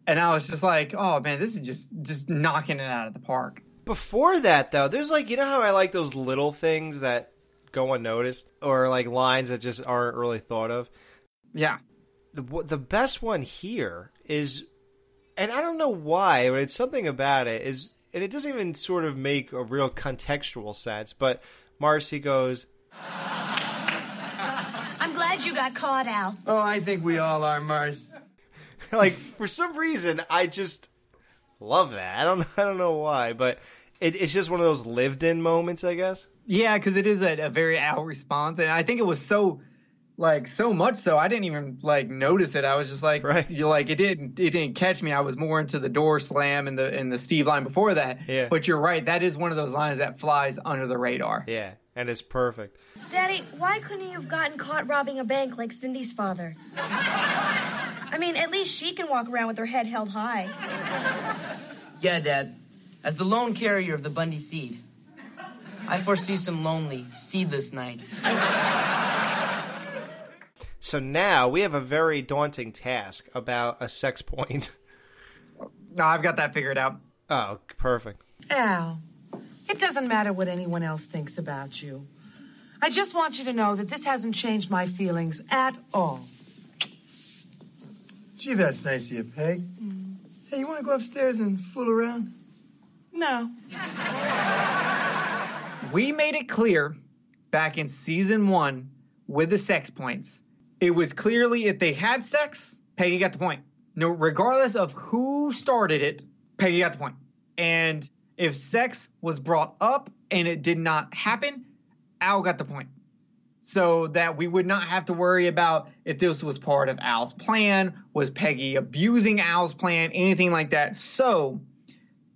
and I was just like, "Oh man, this is just just knocking it out of the park." Before that, though, there's like you know how I like those little things that go unnoticed, or like lines that just aren't really thought of. Yeah. The the best one here is, and I don't know why, but it's something about it is, and it doesn't even sort of make a real contextual sense. But Marcy goes, I'm glad you got caught, Al. Oh, I think we all are, Mars. like for some reason, I just love that. I don't I don't know why, but it, it's just one of those lived in moments, I guess. Yeah, because it is a, a very Al response, and I think it was so, like, so much so I didn't even like notice it. I was just like, Right. you like it didn't it didn't catch me. I was more into the door slam and the and the Steve line before that. Yeah. But you're right, that is one of those lines that flies under the radar. Yeah, and it's perfect. Daddy, why couldn't you have gotten caught robbing a bank like Cindy's father? I mean, at least she can walk around with her head held high. Yeah, Dad. As the lone carrier of the Bundy seed, I foresee some lonely, seedless nights. So now we have a very daunting task about a sex point. No, I've got that figured out. Oh, perfect. Al, it doesn't matter what anyone else thinks about you. I just want you to know that this hasn't changed my feelings at all. Gee, that's nice of you, Peg. Hey, you want to go upstairs and fool around? No. We made it clear back in season one with the sex points. It was clearly if they had sex, Peggy got the point. No, regardless of who started it, Peggy got the point. And if sex was brought up and it did not happen, Al got the point. So that we would not have to worry about if this was part of Al's plan, was Peggy abusing Al's plan, anything like that. So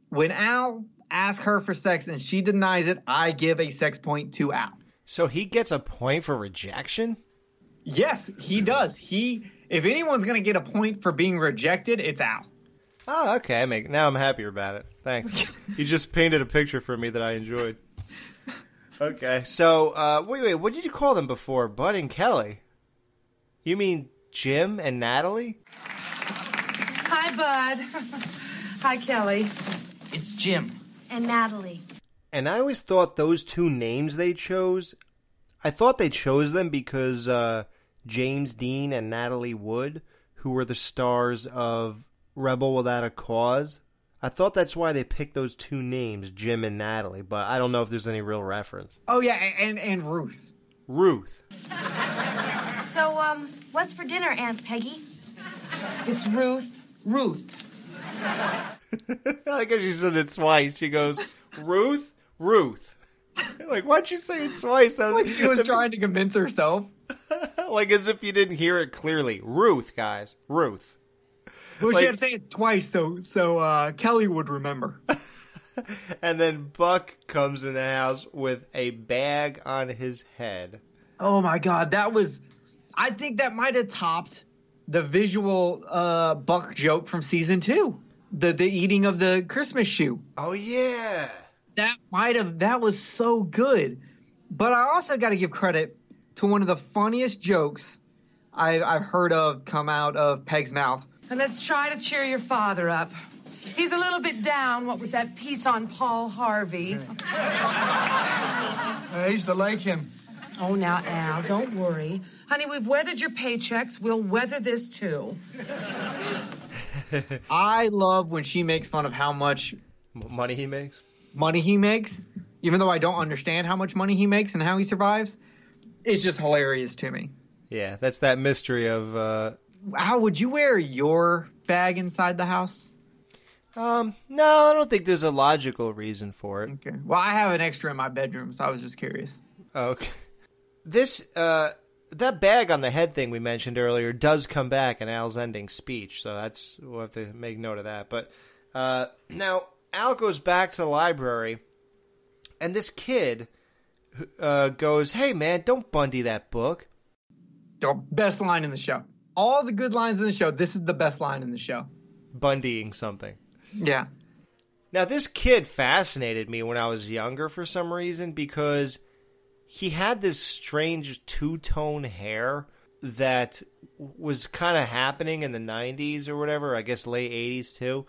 when Al asks her for sex and she denies it, I give a sex point to Al. So he gets a point for rejection? Yes, he does. He if anyone's gonna get a point for being rejected, it's Al. Oh, okay. I make now I'm happier about it. Thanks. you just painted a picture for me that I enjoyed. Okay, so uh, wait, wait. What did you call them before, Bud and Kelly? You mean Jim and Natalie? Hi, Bud. Hi, Kelly. It's Jim. And Natalie. And I always thought those two names they chose, I thought they chose them because uh, James Dean and Natalie Wood, who were the stars of Rebel Without a Cause, I thought that's why they picked those two names, Jim and Natalie, but I don't know if there's any real reference. Oh yeah, and and Ruth. Ruth. So, um, what's for dinner, Aunt Peggy? It's Ruth. Ruth. I guess she said it twice. She goes, Ruth, Ruth. like, why'd she say it twice? That Like she was trying to convince herself. like as if you didn't hear it clearly. Ruth, guys, Ruth. Well, Like- she had to say it twice so so uh, Kelly would remember. And then Buck comes in the house with a bag on his head. Oh my god, that was I think that might have topped the visual uh Buck joke from season 2. The the eating of the Christmas shoe. Oh yeah. That might have that was so good. But I also got to give credit to one of the funniest jokes I, I've heard of come out of Peg's mouth. And let's try to cheer your father up. He's a little bit down, what with that piece on Paul Harvey. I used to like him. Oh, now, Al, don't worry. Honey, we've weathered your paychecks. We'll weather this too. I love when she makes fun of how much money he makes. Money he makes, even though I don't understand how much money he makes and how he survives. It's just hilarious to me. Yeah, that's that mystery of uh How would you wear your bag inside the house? um no, I don't think there's a logical reason for it. Okay. Well, I have an extra in my bedroom, so I was just curious. Okay. This uh that bag on the head thing we mentioned earlier does come back in Al's ending speech, so that's we'll have to make note of that. But uh now Al goes back to the library and this kid uh goes, "Hey man, don't Bundy that book." The best line in the show. All the good lines in the show. This is the best line in the show. Bundying something. Yeah. Now, this kid fascinated me when I was younger for some reason because he had this strange two tone hair that was kind of happening in the 90s or whatever, I guess late 80s too.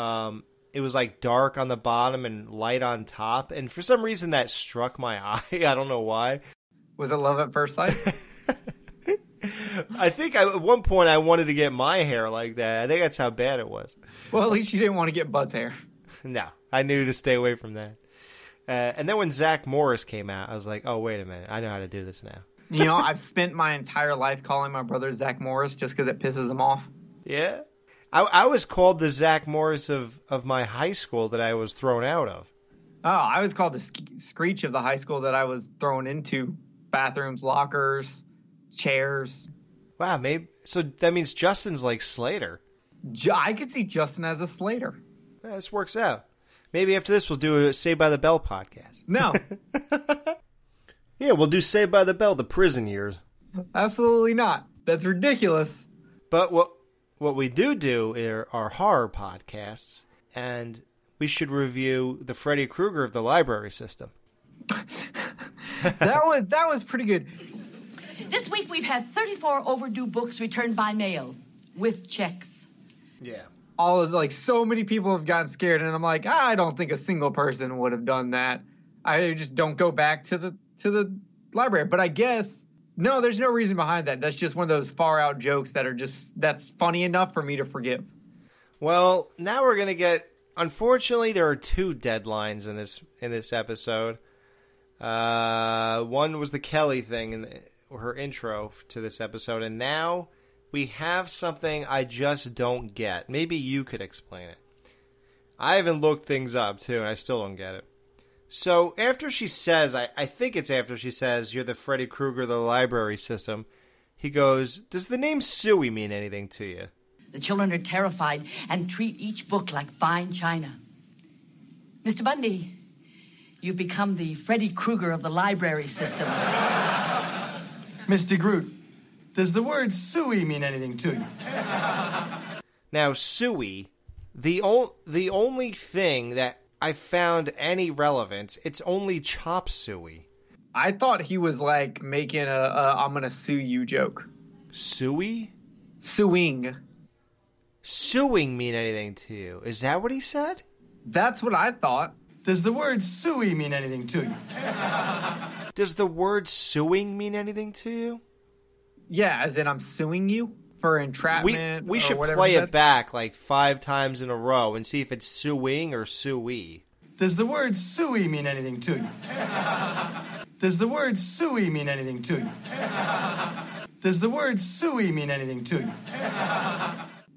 Um, it was like dark on the bottom and light on top. And for some reason, that struck my eye. I don't know why. Was it love at first sight? I think I, at one point I wanted to get my hair like that. I think that's how bad it was. well, at least you didn't want to get Bud's hair. no, I knew to stay away from that. Uh, and then when Zach Morris came out, I was like, oh, wait a minute. I know how to do this now. You know, I've spent my entire life calling my brother Zach Morris just because it pisses him off. Yeah. I, I was called the Zach Morris of, of my high school that I was thrown out of. Oh, I was called the sk- screech of the high school that I was thrown into. Bathrooms, lockers, chairs. Wow, maybe. So that means Justin's like Slater. Ju- I could see Justin as a Slater. Yeah, this works out. Maybe after this, we'll do a Saved by the Bell podcast. No, Yeah, we'll do Saved by the Bell, the prison years. absolutely not. That's ridiculous. But what what we do do are, are horror podcasts, and we should review the Freddy Krueger of the library system. that was that was pretty good. This week we've had 34 overdue books returned by mail with checks. Yeah. All of like so many people have gotten scared, and I'm like, I don't think a single person would have done that. I just don't go back to the to the library. But I guess no, there's no reason behind that. That's just one of those far out jokes that are just that's funny enough for me to forgive. Well, now we're gonna get. Unfortunately, there are two deadlines in this in this episode. Uh, one was the Kelly thing in the, her intro to this episode, and now we have something I just don't get. Maybe you could explain it. I haven't looked things up too, and I still don't get it. So after she says, I, I think it's after she says, "You're the Freddy Krueger of the library system," he goes, "Does the name Suey mean anything to you?" The children are terrified and treat each book like fine china. Mr. Bundy, you've become the Freddy Krueger of the library system. Mr. Groot, does the word suey mean anything to you? Now, Suey, the o- the only thing that I found any relevance, it's only chop suey. I thought he was like making a, a "I'm gonna sue you" joke. Suey? Suing. Suing mean anything to you? Is that what he said? That's what I thought. Does the word suey mean anything to you? Does the word suing mean anything to you? Yeah, as in I'm suing you for entrapment. we or should whatever play it said. back like five times in a row and see if it's suing or suey. Does the word suey mean anything to you? Does the word suey mean anything to you? Does the word suey mean anything to you?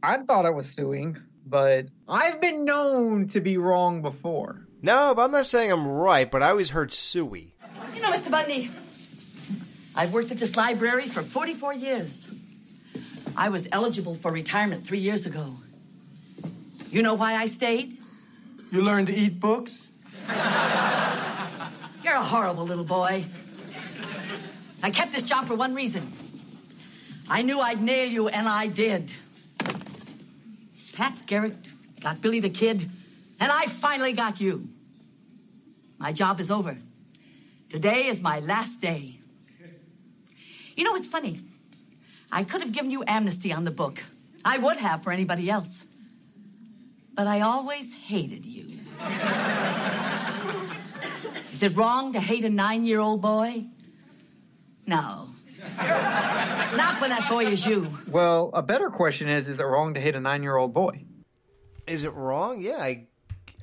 I thought it was suing, but I've been known to be wrong before. No, but I'm not saying I'm right, but I always heard suey. You know, Mr. Bundy, I've worked at this library for 44 years. I was eligible for retirement three years ago. You know why I stayed? You learned to eat books? You're a horrible little boy. I kept this job for one reason. I knew I'd nail you, and I did. Pat Garrett got Billy the Kid, and I finally got you. My job is over. Today is my last day. You know, it's funny. I could have given you amnesty on the book. I would have for anybody else. But I always hated you. Is it wrong to hate a nine year old boy? No. Not when that boy is you. Well, a better question is: Is it wrong to hate a nine-year-old boy? Is it wrong? Yeah, I.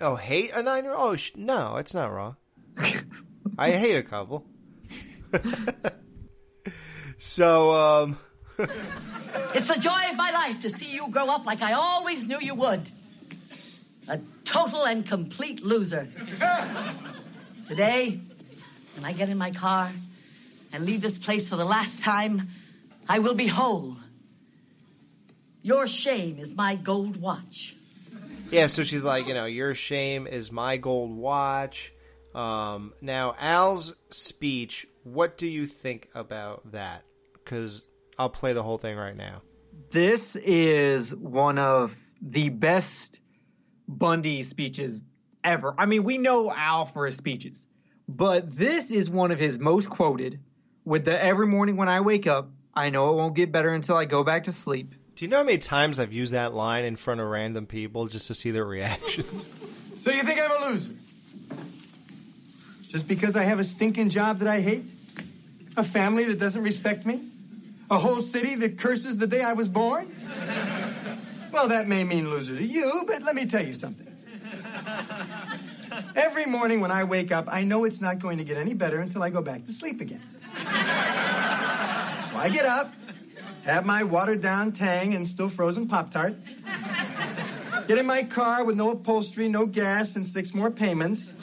Oh, hate a nine year old? Oh, sh- no, it's not wrong. I hate a couple. so, um. It's the joy of my life to see you grow up like I always knew you would. A total and complete loser. Today, when I get in my car and leave this place for the last time, I will be whole. Your shame is my gold watch. Yeah, so she's like, you know, your shame is my gold watch. Um, now, Al's speech, what do you think about that? Because I'll play the whole thing right now. This is one of the best Bundy speeches ever. I mean, we know Al for his speeches, but this is one of his most quoted. With the every morning when I wake up, I know it won't get better until I go back to sleep. Do you know how many times I've used that line in front of random people just to see their reactions? So you think I'm a loser? Just because I have a stinking job that I hate? A family that doesn't respect me? A whole city that curses the day I was born? Well, that may mean loser to you, but let me tell you something. Every morning when I wake up, I know it's not going to get any better until I go back to sleep again. So I get up, have my watered down Tang and still frozen Pop Tart, get in my car with no upholstery, no gas, and six more payments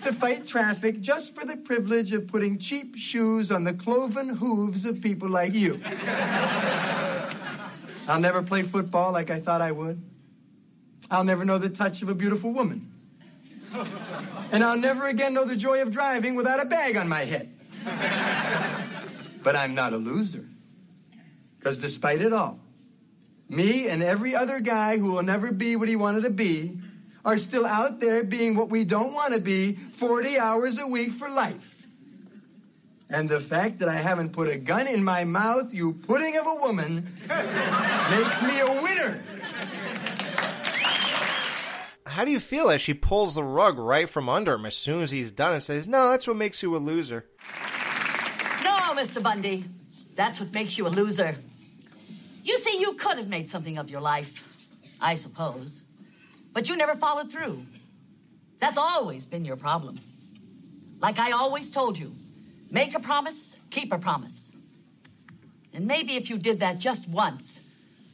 to fight traffic just for the privilege of putting cheap shoes on the cloven hooves of people like you. I'll never play football like I thought I would. I'll never know the touch of a beautiful woman. And I'll never again know the joy of driving without a bag on my head. But I'm not a loser. Because despite it all, me and every other guy who will never be what he wanted to be are still out there being what we don't want to be 40 hours a week for life. And the fact that I haven't put a gun in my mouth, you pudding of a woman, makes me a winner. How do you feel as she pulls the rug right from under him as soon as he's done and says, No, that's what makes you a loser? No, Mr. Bundy. That's what makes you a loser. You see, you could have made something of your life, I suppose. But you never followed through. That's always been your problem. Like I always told you make a promise, keep a promise. And maybe if you did that just once,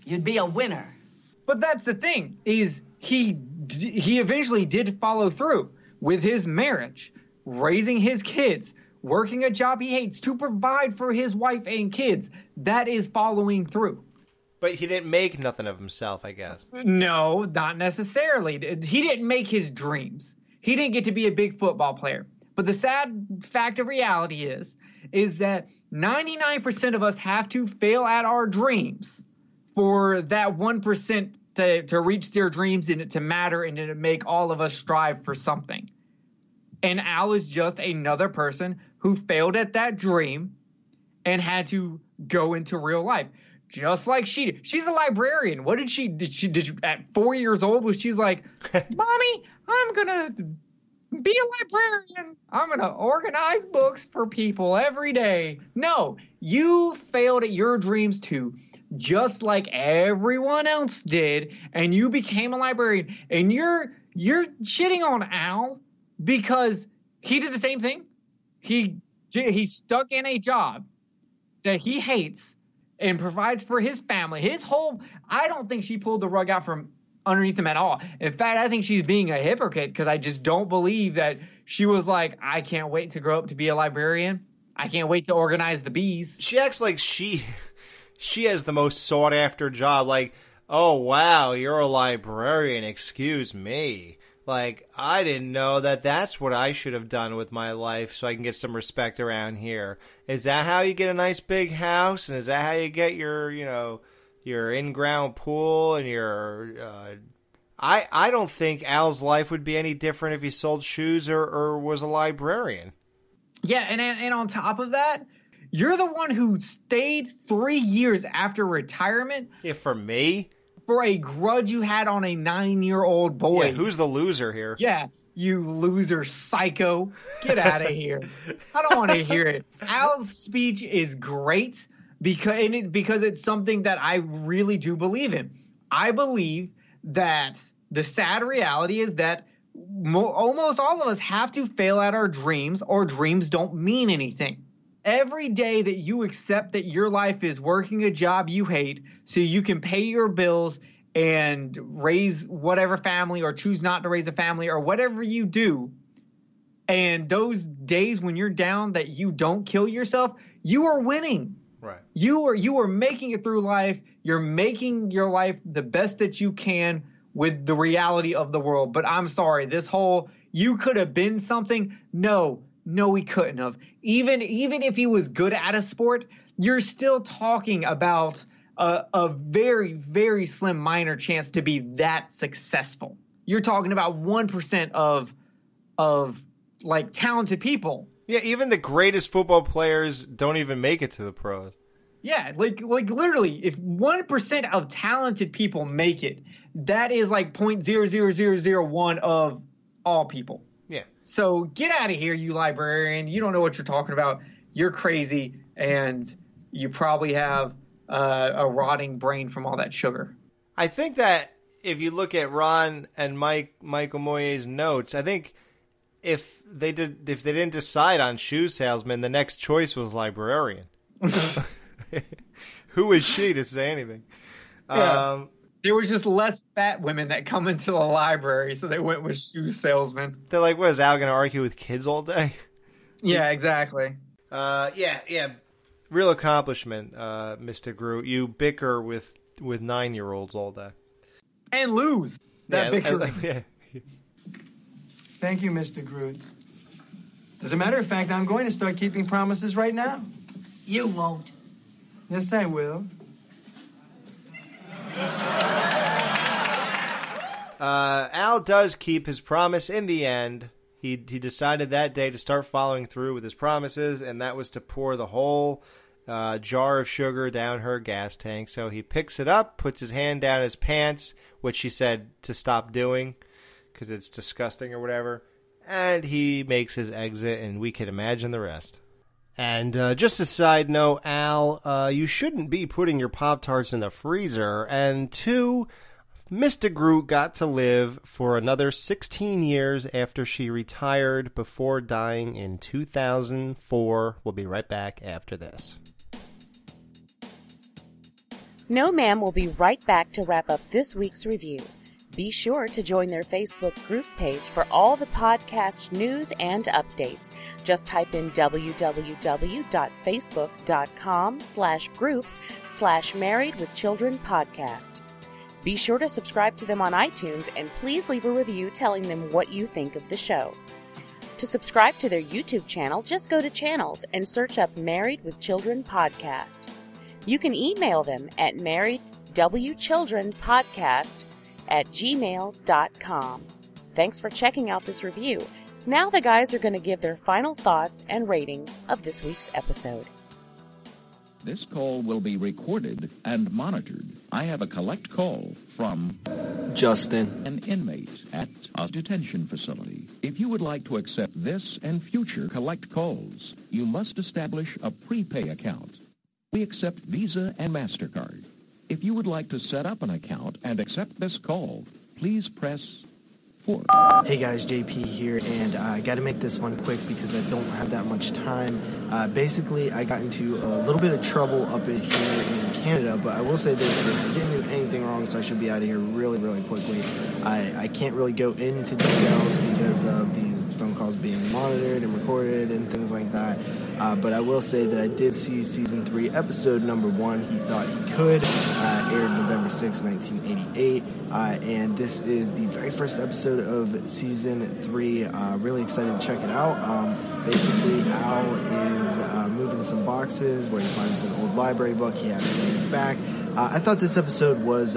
you'd be a winner. But that's the thing is he he eventually did follow through with his marriage, raising his kids, working a job he hates to provide for his wife and kids. That is following through. But he didn't make nothing of himself, I guess. No, not necessarily. He didn't make his dreams. He didn't get to be a big football player. But the sad fact of reality is is that 99% of us have to fail at our dreams for that 1% to, to reach their dreams and it to matter and to make all of us strive for something. And Al is just another person who failed at that dream and had to go into real life. Just like she did. She's a librarian. What did she did she did at four years old was she's like, Mommy, I'm gonna be a librarian. I'm going to organize books for people every day. No, you failed at your dreams too, just like everyone else did, and you became a librarian. And you're you're shitting on Al because he did the same thing. He he's stuck in a job that he hates and provides for his family. His whole I don't think she pulled the rug out from underneath him at all. In fact, I think she's being a hypocrite because I just don't believe that she was like, I can't wait to grow up to be a librarian. I can't wait to organize the bees. She acts like she she has the most sought after job. Like, oh wow, you're a librarian. Excuse me. Like, I didn't know that that's what I should have done with my life so I can get some respect around here. Is that how you get a nice big house? And is that how you get your, you know, your in-ground pool and your uh, I I don't think Al's life would be any different if he sold shoes or, or was a librarian. Yeah, and and on top of that, you're the one who stayed three years after retirement. Yeah, for me, for a grudge you had on a nine-year-old boy. Yeah, who's the loser here? Yeah, you loser psycho. Get out of here. I don't want to hear it. Al's speech is great because it, because it's something that I really do believe in. I believe that the sad reality is that mo- almost all of us have to fail at our dreams or dreams don't mean anything. Every day that you accept that your life is working a job you hate so you can pay your bills and raise whatever family or choose not to raise a family or whatever you do. And those days when you're down that you don't kill yourself you are winning. Right. you are you are making it through life. You're making your life the best that you can with the reality of the world. But i'm sorry this whole you could have been something? No no he couldn't have even even if he was good at a sport you're still talking about a, a very very slim minor chance to be that successful you're talking about 1% of of like talented people Yeah, even the greatest football players don't even make it to the pros. Yeah, like like literally, if one percent of talented people make it, that is like point zero zero zero zero one of all people. So get out of here, you librarian. You don't know what you're talking about. You're crazy, and you probably have uh, a rotting brain from all that sugar. I think that if you look at Ron and Mike Michael Moye's notes, I think if they did if they didn't decide on shoe salesman, the next choice was librarian. Who is she to say anything? Yeah. Um, there was just less fat women that come into the library, so they went with shoe salesman. they're like, "What is Al going to argue with kids all day?" Yeah, exactly. Uh, yeah, yeah. Real accomplishment, uh, Mister Groot. You bicker with with nine year olds all day. And lose that yeah, bickering. I- yeah. Thank you, Mr. Groot. As a matter of fact, I'm going to start keeping promises right now. You won't. Yes, I will. Uh, Al does keep his promise in the end. He he decided that day to start following through with his promises, and that was to pour the whole uh, jar of sugar down her gas tank. So he picks it up, puts his hand down his pants, which she said to stop doing because it's disgusting or whatever, and he makes his exit, and we can imagine the rest. And uh, just a side note, Al, uh, you shouldn't be putting your Pop Tarts in the freezer. And two, Mr. Groot got to live for another 16 years after she retired before dying in 2004. We'll be right back after this. No Ma'am will be right back to wrap up this week's review. Be sure to join their Facebook group page for all the podcast news and updates. Just type in www.facebook.com slash groups slash married with children podcast. Be sure to subscribe to them on iTunes and please leave a review telling them what you think of the show. To subscribe to their YouTube channel, just go to channels and search up Married with Children podcast. You can email them at marriedwchildrenpodcast at gmail.com. Thanks for checking out this review. Now the guys are going to give their final thoughts and ratings of this week's episode. This call will be recorded and monitored. I have a collect call from Justin, an inmate at a detention facility. If you would like to accept this and future collect calls, you must establish a prepay account. We accept Visa and MasterCard. If you would like to set up an account and accept this call, please press 4. Hey guys, JP here, and I got to make this one quick because I don't have that much time. Uh, basically, I got into a little bit of trouble up in here in Canada, but I will say this: that I didn't do anything wrong, so I should be out of here really, really quickly. I, I can't really go into details because of these phone calls being monitored and recorded and things like that. Uh, but I will say that I did see season three, episode number one. He thought he could, uh, aired November 6, 1988. Uh, and this is the very first episode of season three. Uh, really excited to check it out. Um, basically, Al is uh, moving some boxes where he finds an old library book he has laying back. Uh, I thought this episode was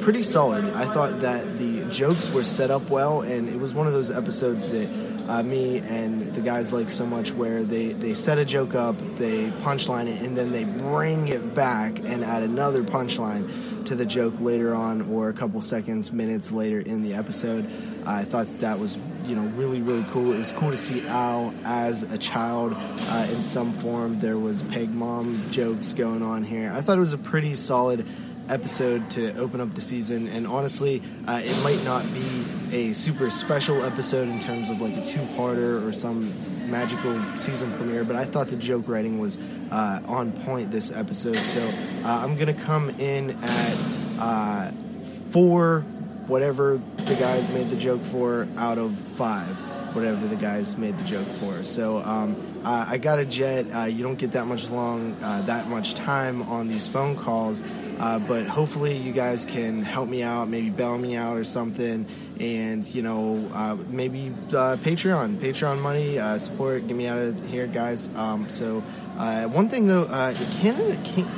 pretty solid. I thought that the jokes were set up well, and it was one of those episodes that uh, me and the guys like so much where they, they set a joke up, they punchline it, and then they bring it back and add another punchline to the joke later on or a couple seconds, minutes later in the episode. I thought that was, you know, really, really cool. It was cool to see Al as a child uh, in some form. There was peg mom jokes going on here. I thought it was a pretty solid episode to open up the season, and honestly, uh, it might not be a super special episode in terms of like a two-parter or some magical season premiere, but I thought the joke writing was uh, on point this episode. So uh, I'm gonna come in at uh, four, whatever the guys made the joke for, out of five, whatever the guys made the joke for. So um, uh, I got a jet. Uh, you don't get that much long, uh, that much time on these phone calls. But hopefully, you guys can help me out, maybe bail me out or something, and you know, uh, maybe uh, Patreon, Patreon money uh, support, get me out of here, guys. Um, so, uh, one thing though, uh, Canada, can,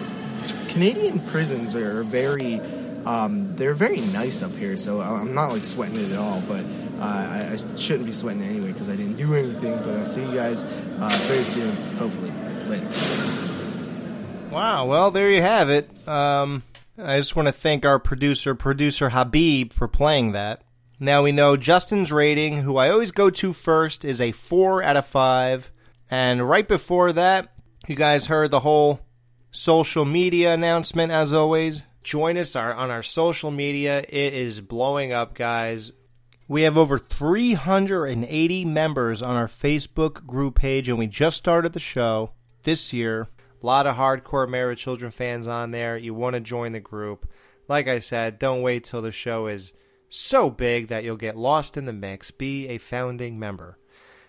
Canadian prisons are very, um, they're very nice up here. So I'm not like sweating it at all, but. I, I shouldn't be sweating anyway because I didn't do anything, but I'll see you guys very soon, hopefully. Later. Wow. Well, there you have it. Um, I just want to thank our producer, producer Habib, for playing that. Now we know Justin's rating, who I always go to first, is a 4 out of 5. And right before that, you guys heard the whole social media announcement, as always. Join us on our social media. It is blowing up, guys. We have over 380 members on our Facebook group page, and we just started the show this year. A lot of hardcore Married Children fans on there. You want to join the group. Like I said, don't wait till the show is so big that you'll get lost in the mix. Be a founding member.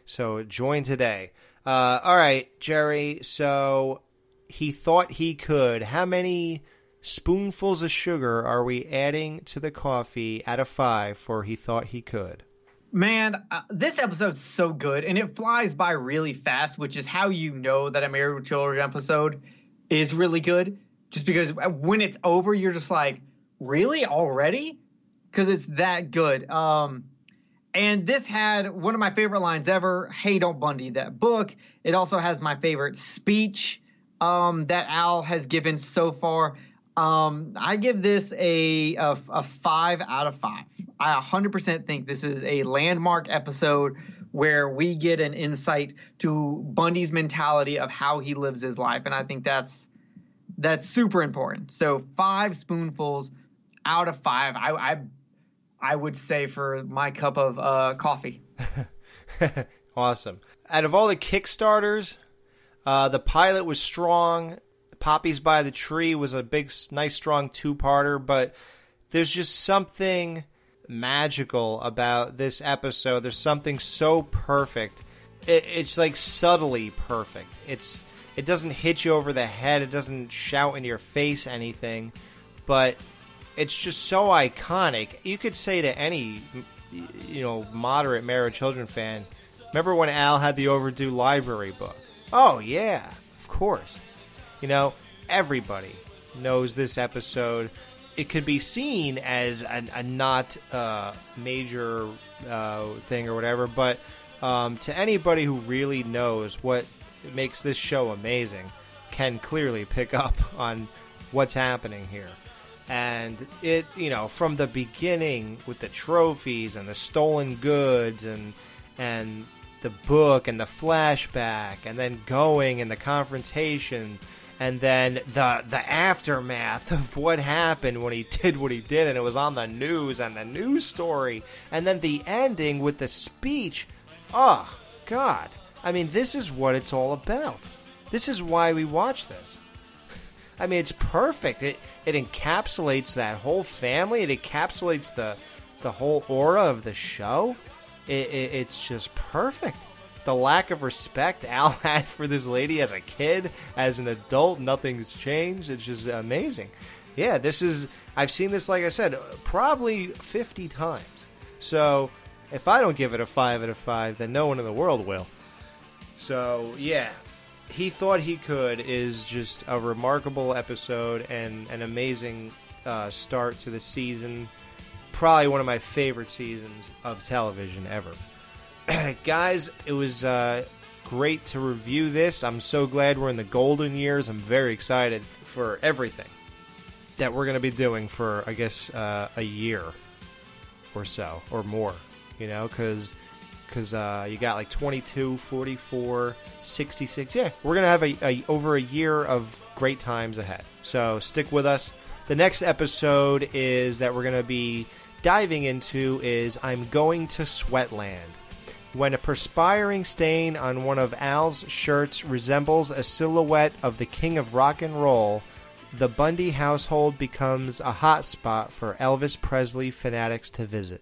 So join today. Uh, all right, Jerry. So he thought he could. How many spoonfuls of sugar are we adding to the coffee out of five for he thought he could? Man, uh, this episode's so good and it flies by really fast, which is how you know that a Married with Children episode is really good. Just because when it's over, you're just like, really already? Because it's that good. Um, and this had one of my favorite lines ever. Hey, don't Bundy that book. It also has my favorite speech um, that Al has given so far. Um, I give this a, a a five out of five. I 100% think this is a landmark episode where we get an insight to Bundy's mentality of how he lives his life, and I think that's that's super important. So five spoonfuls out of five. I I, I would say for my cup of uh, coffee. awesome. Out of all the Kickstarters, uh, the pilot was strong. Poppy's by the Tree was a big, nice, strong two-parter, but there's just something magical about this episode. There's something so perfect. It, it's like subtly perfect. It's it doesn't hit you over the head. It doesn't shout in your face anything, but it's just so iconic. You could say to any you know moderate Married Children fan, remember when Al had the overdue library book? Oh yeah, of course. You know everybody knows this episode it could be seen as a, a not uh, major uh, thing or whatever, but um, to anybody who really knows what makes this show amazing, can clearly pick up on what's happening here. And it, you know, from the beginning with the trophies and the stolen goods and and the book and the flashback and then going and the confrontation and then the the aftermath of what happened when he did what he did and it was on the news and the news story and then the ending with the speech. Oh god. I mean this is what it's all about. This is why we watch this i mean it's perfect it it encapsulates that whole family it encapsulates the the whole aura of the show it, it, it's just perfect the lack of respect Al had for this lady as a kid, as an adult, nothing's changed. It's just amazing. Yeah, this is. I've seen this, like I said, probably 50 times. So if I don't give it a 5 out of 5, then no one in the world will. So, yeah. He thought he could is just a remarkable episode and an amazing uh, start to the season. Probably one of my favorite seasons of television ever. guys, it was uh, great to review this. I'm so glad we're in the golden years. I'm very excited for everything that we're going to be doing for, I guess, uh, a year or so or more. You know, because because uh, you got like 22, 44, 66. Yeah, we're gonna have a, a, over a year of great times ahead. So stick with us. The next episode is that we're gonna be diving into is I'm going to Sweatland. When a perspiring stain on one of Al's shirts resembles a silhouette of the king of rock and roll, the Bundy household becomes a hotspot for Elvis Presley fanatics to visit.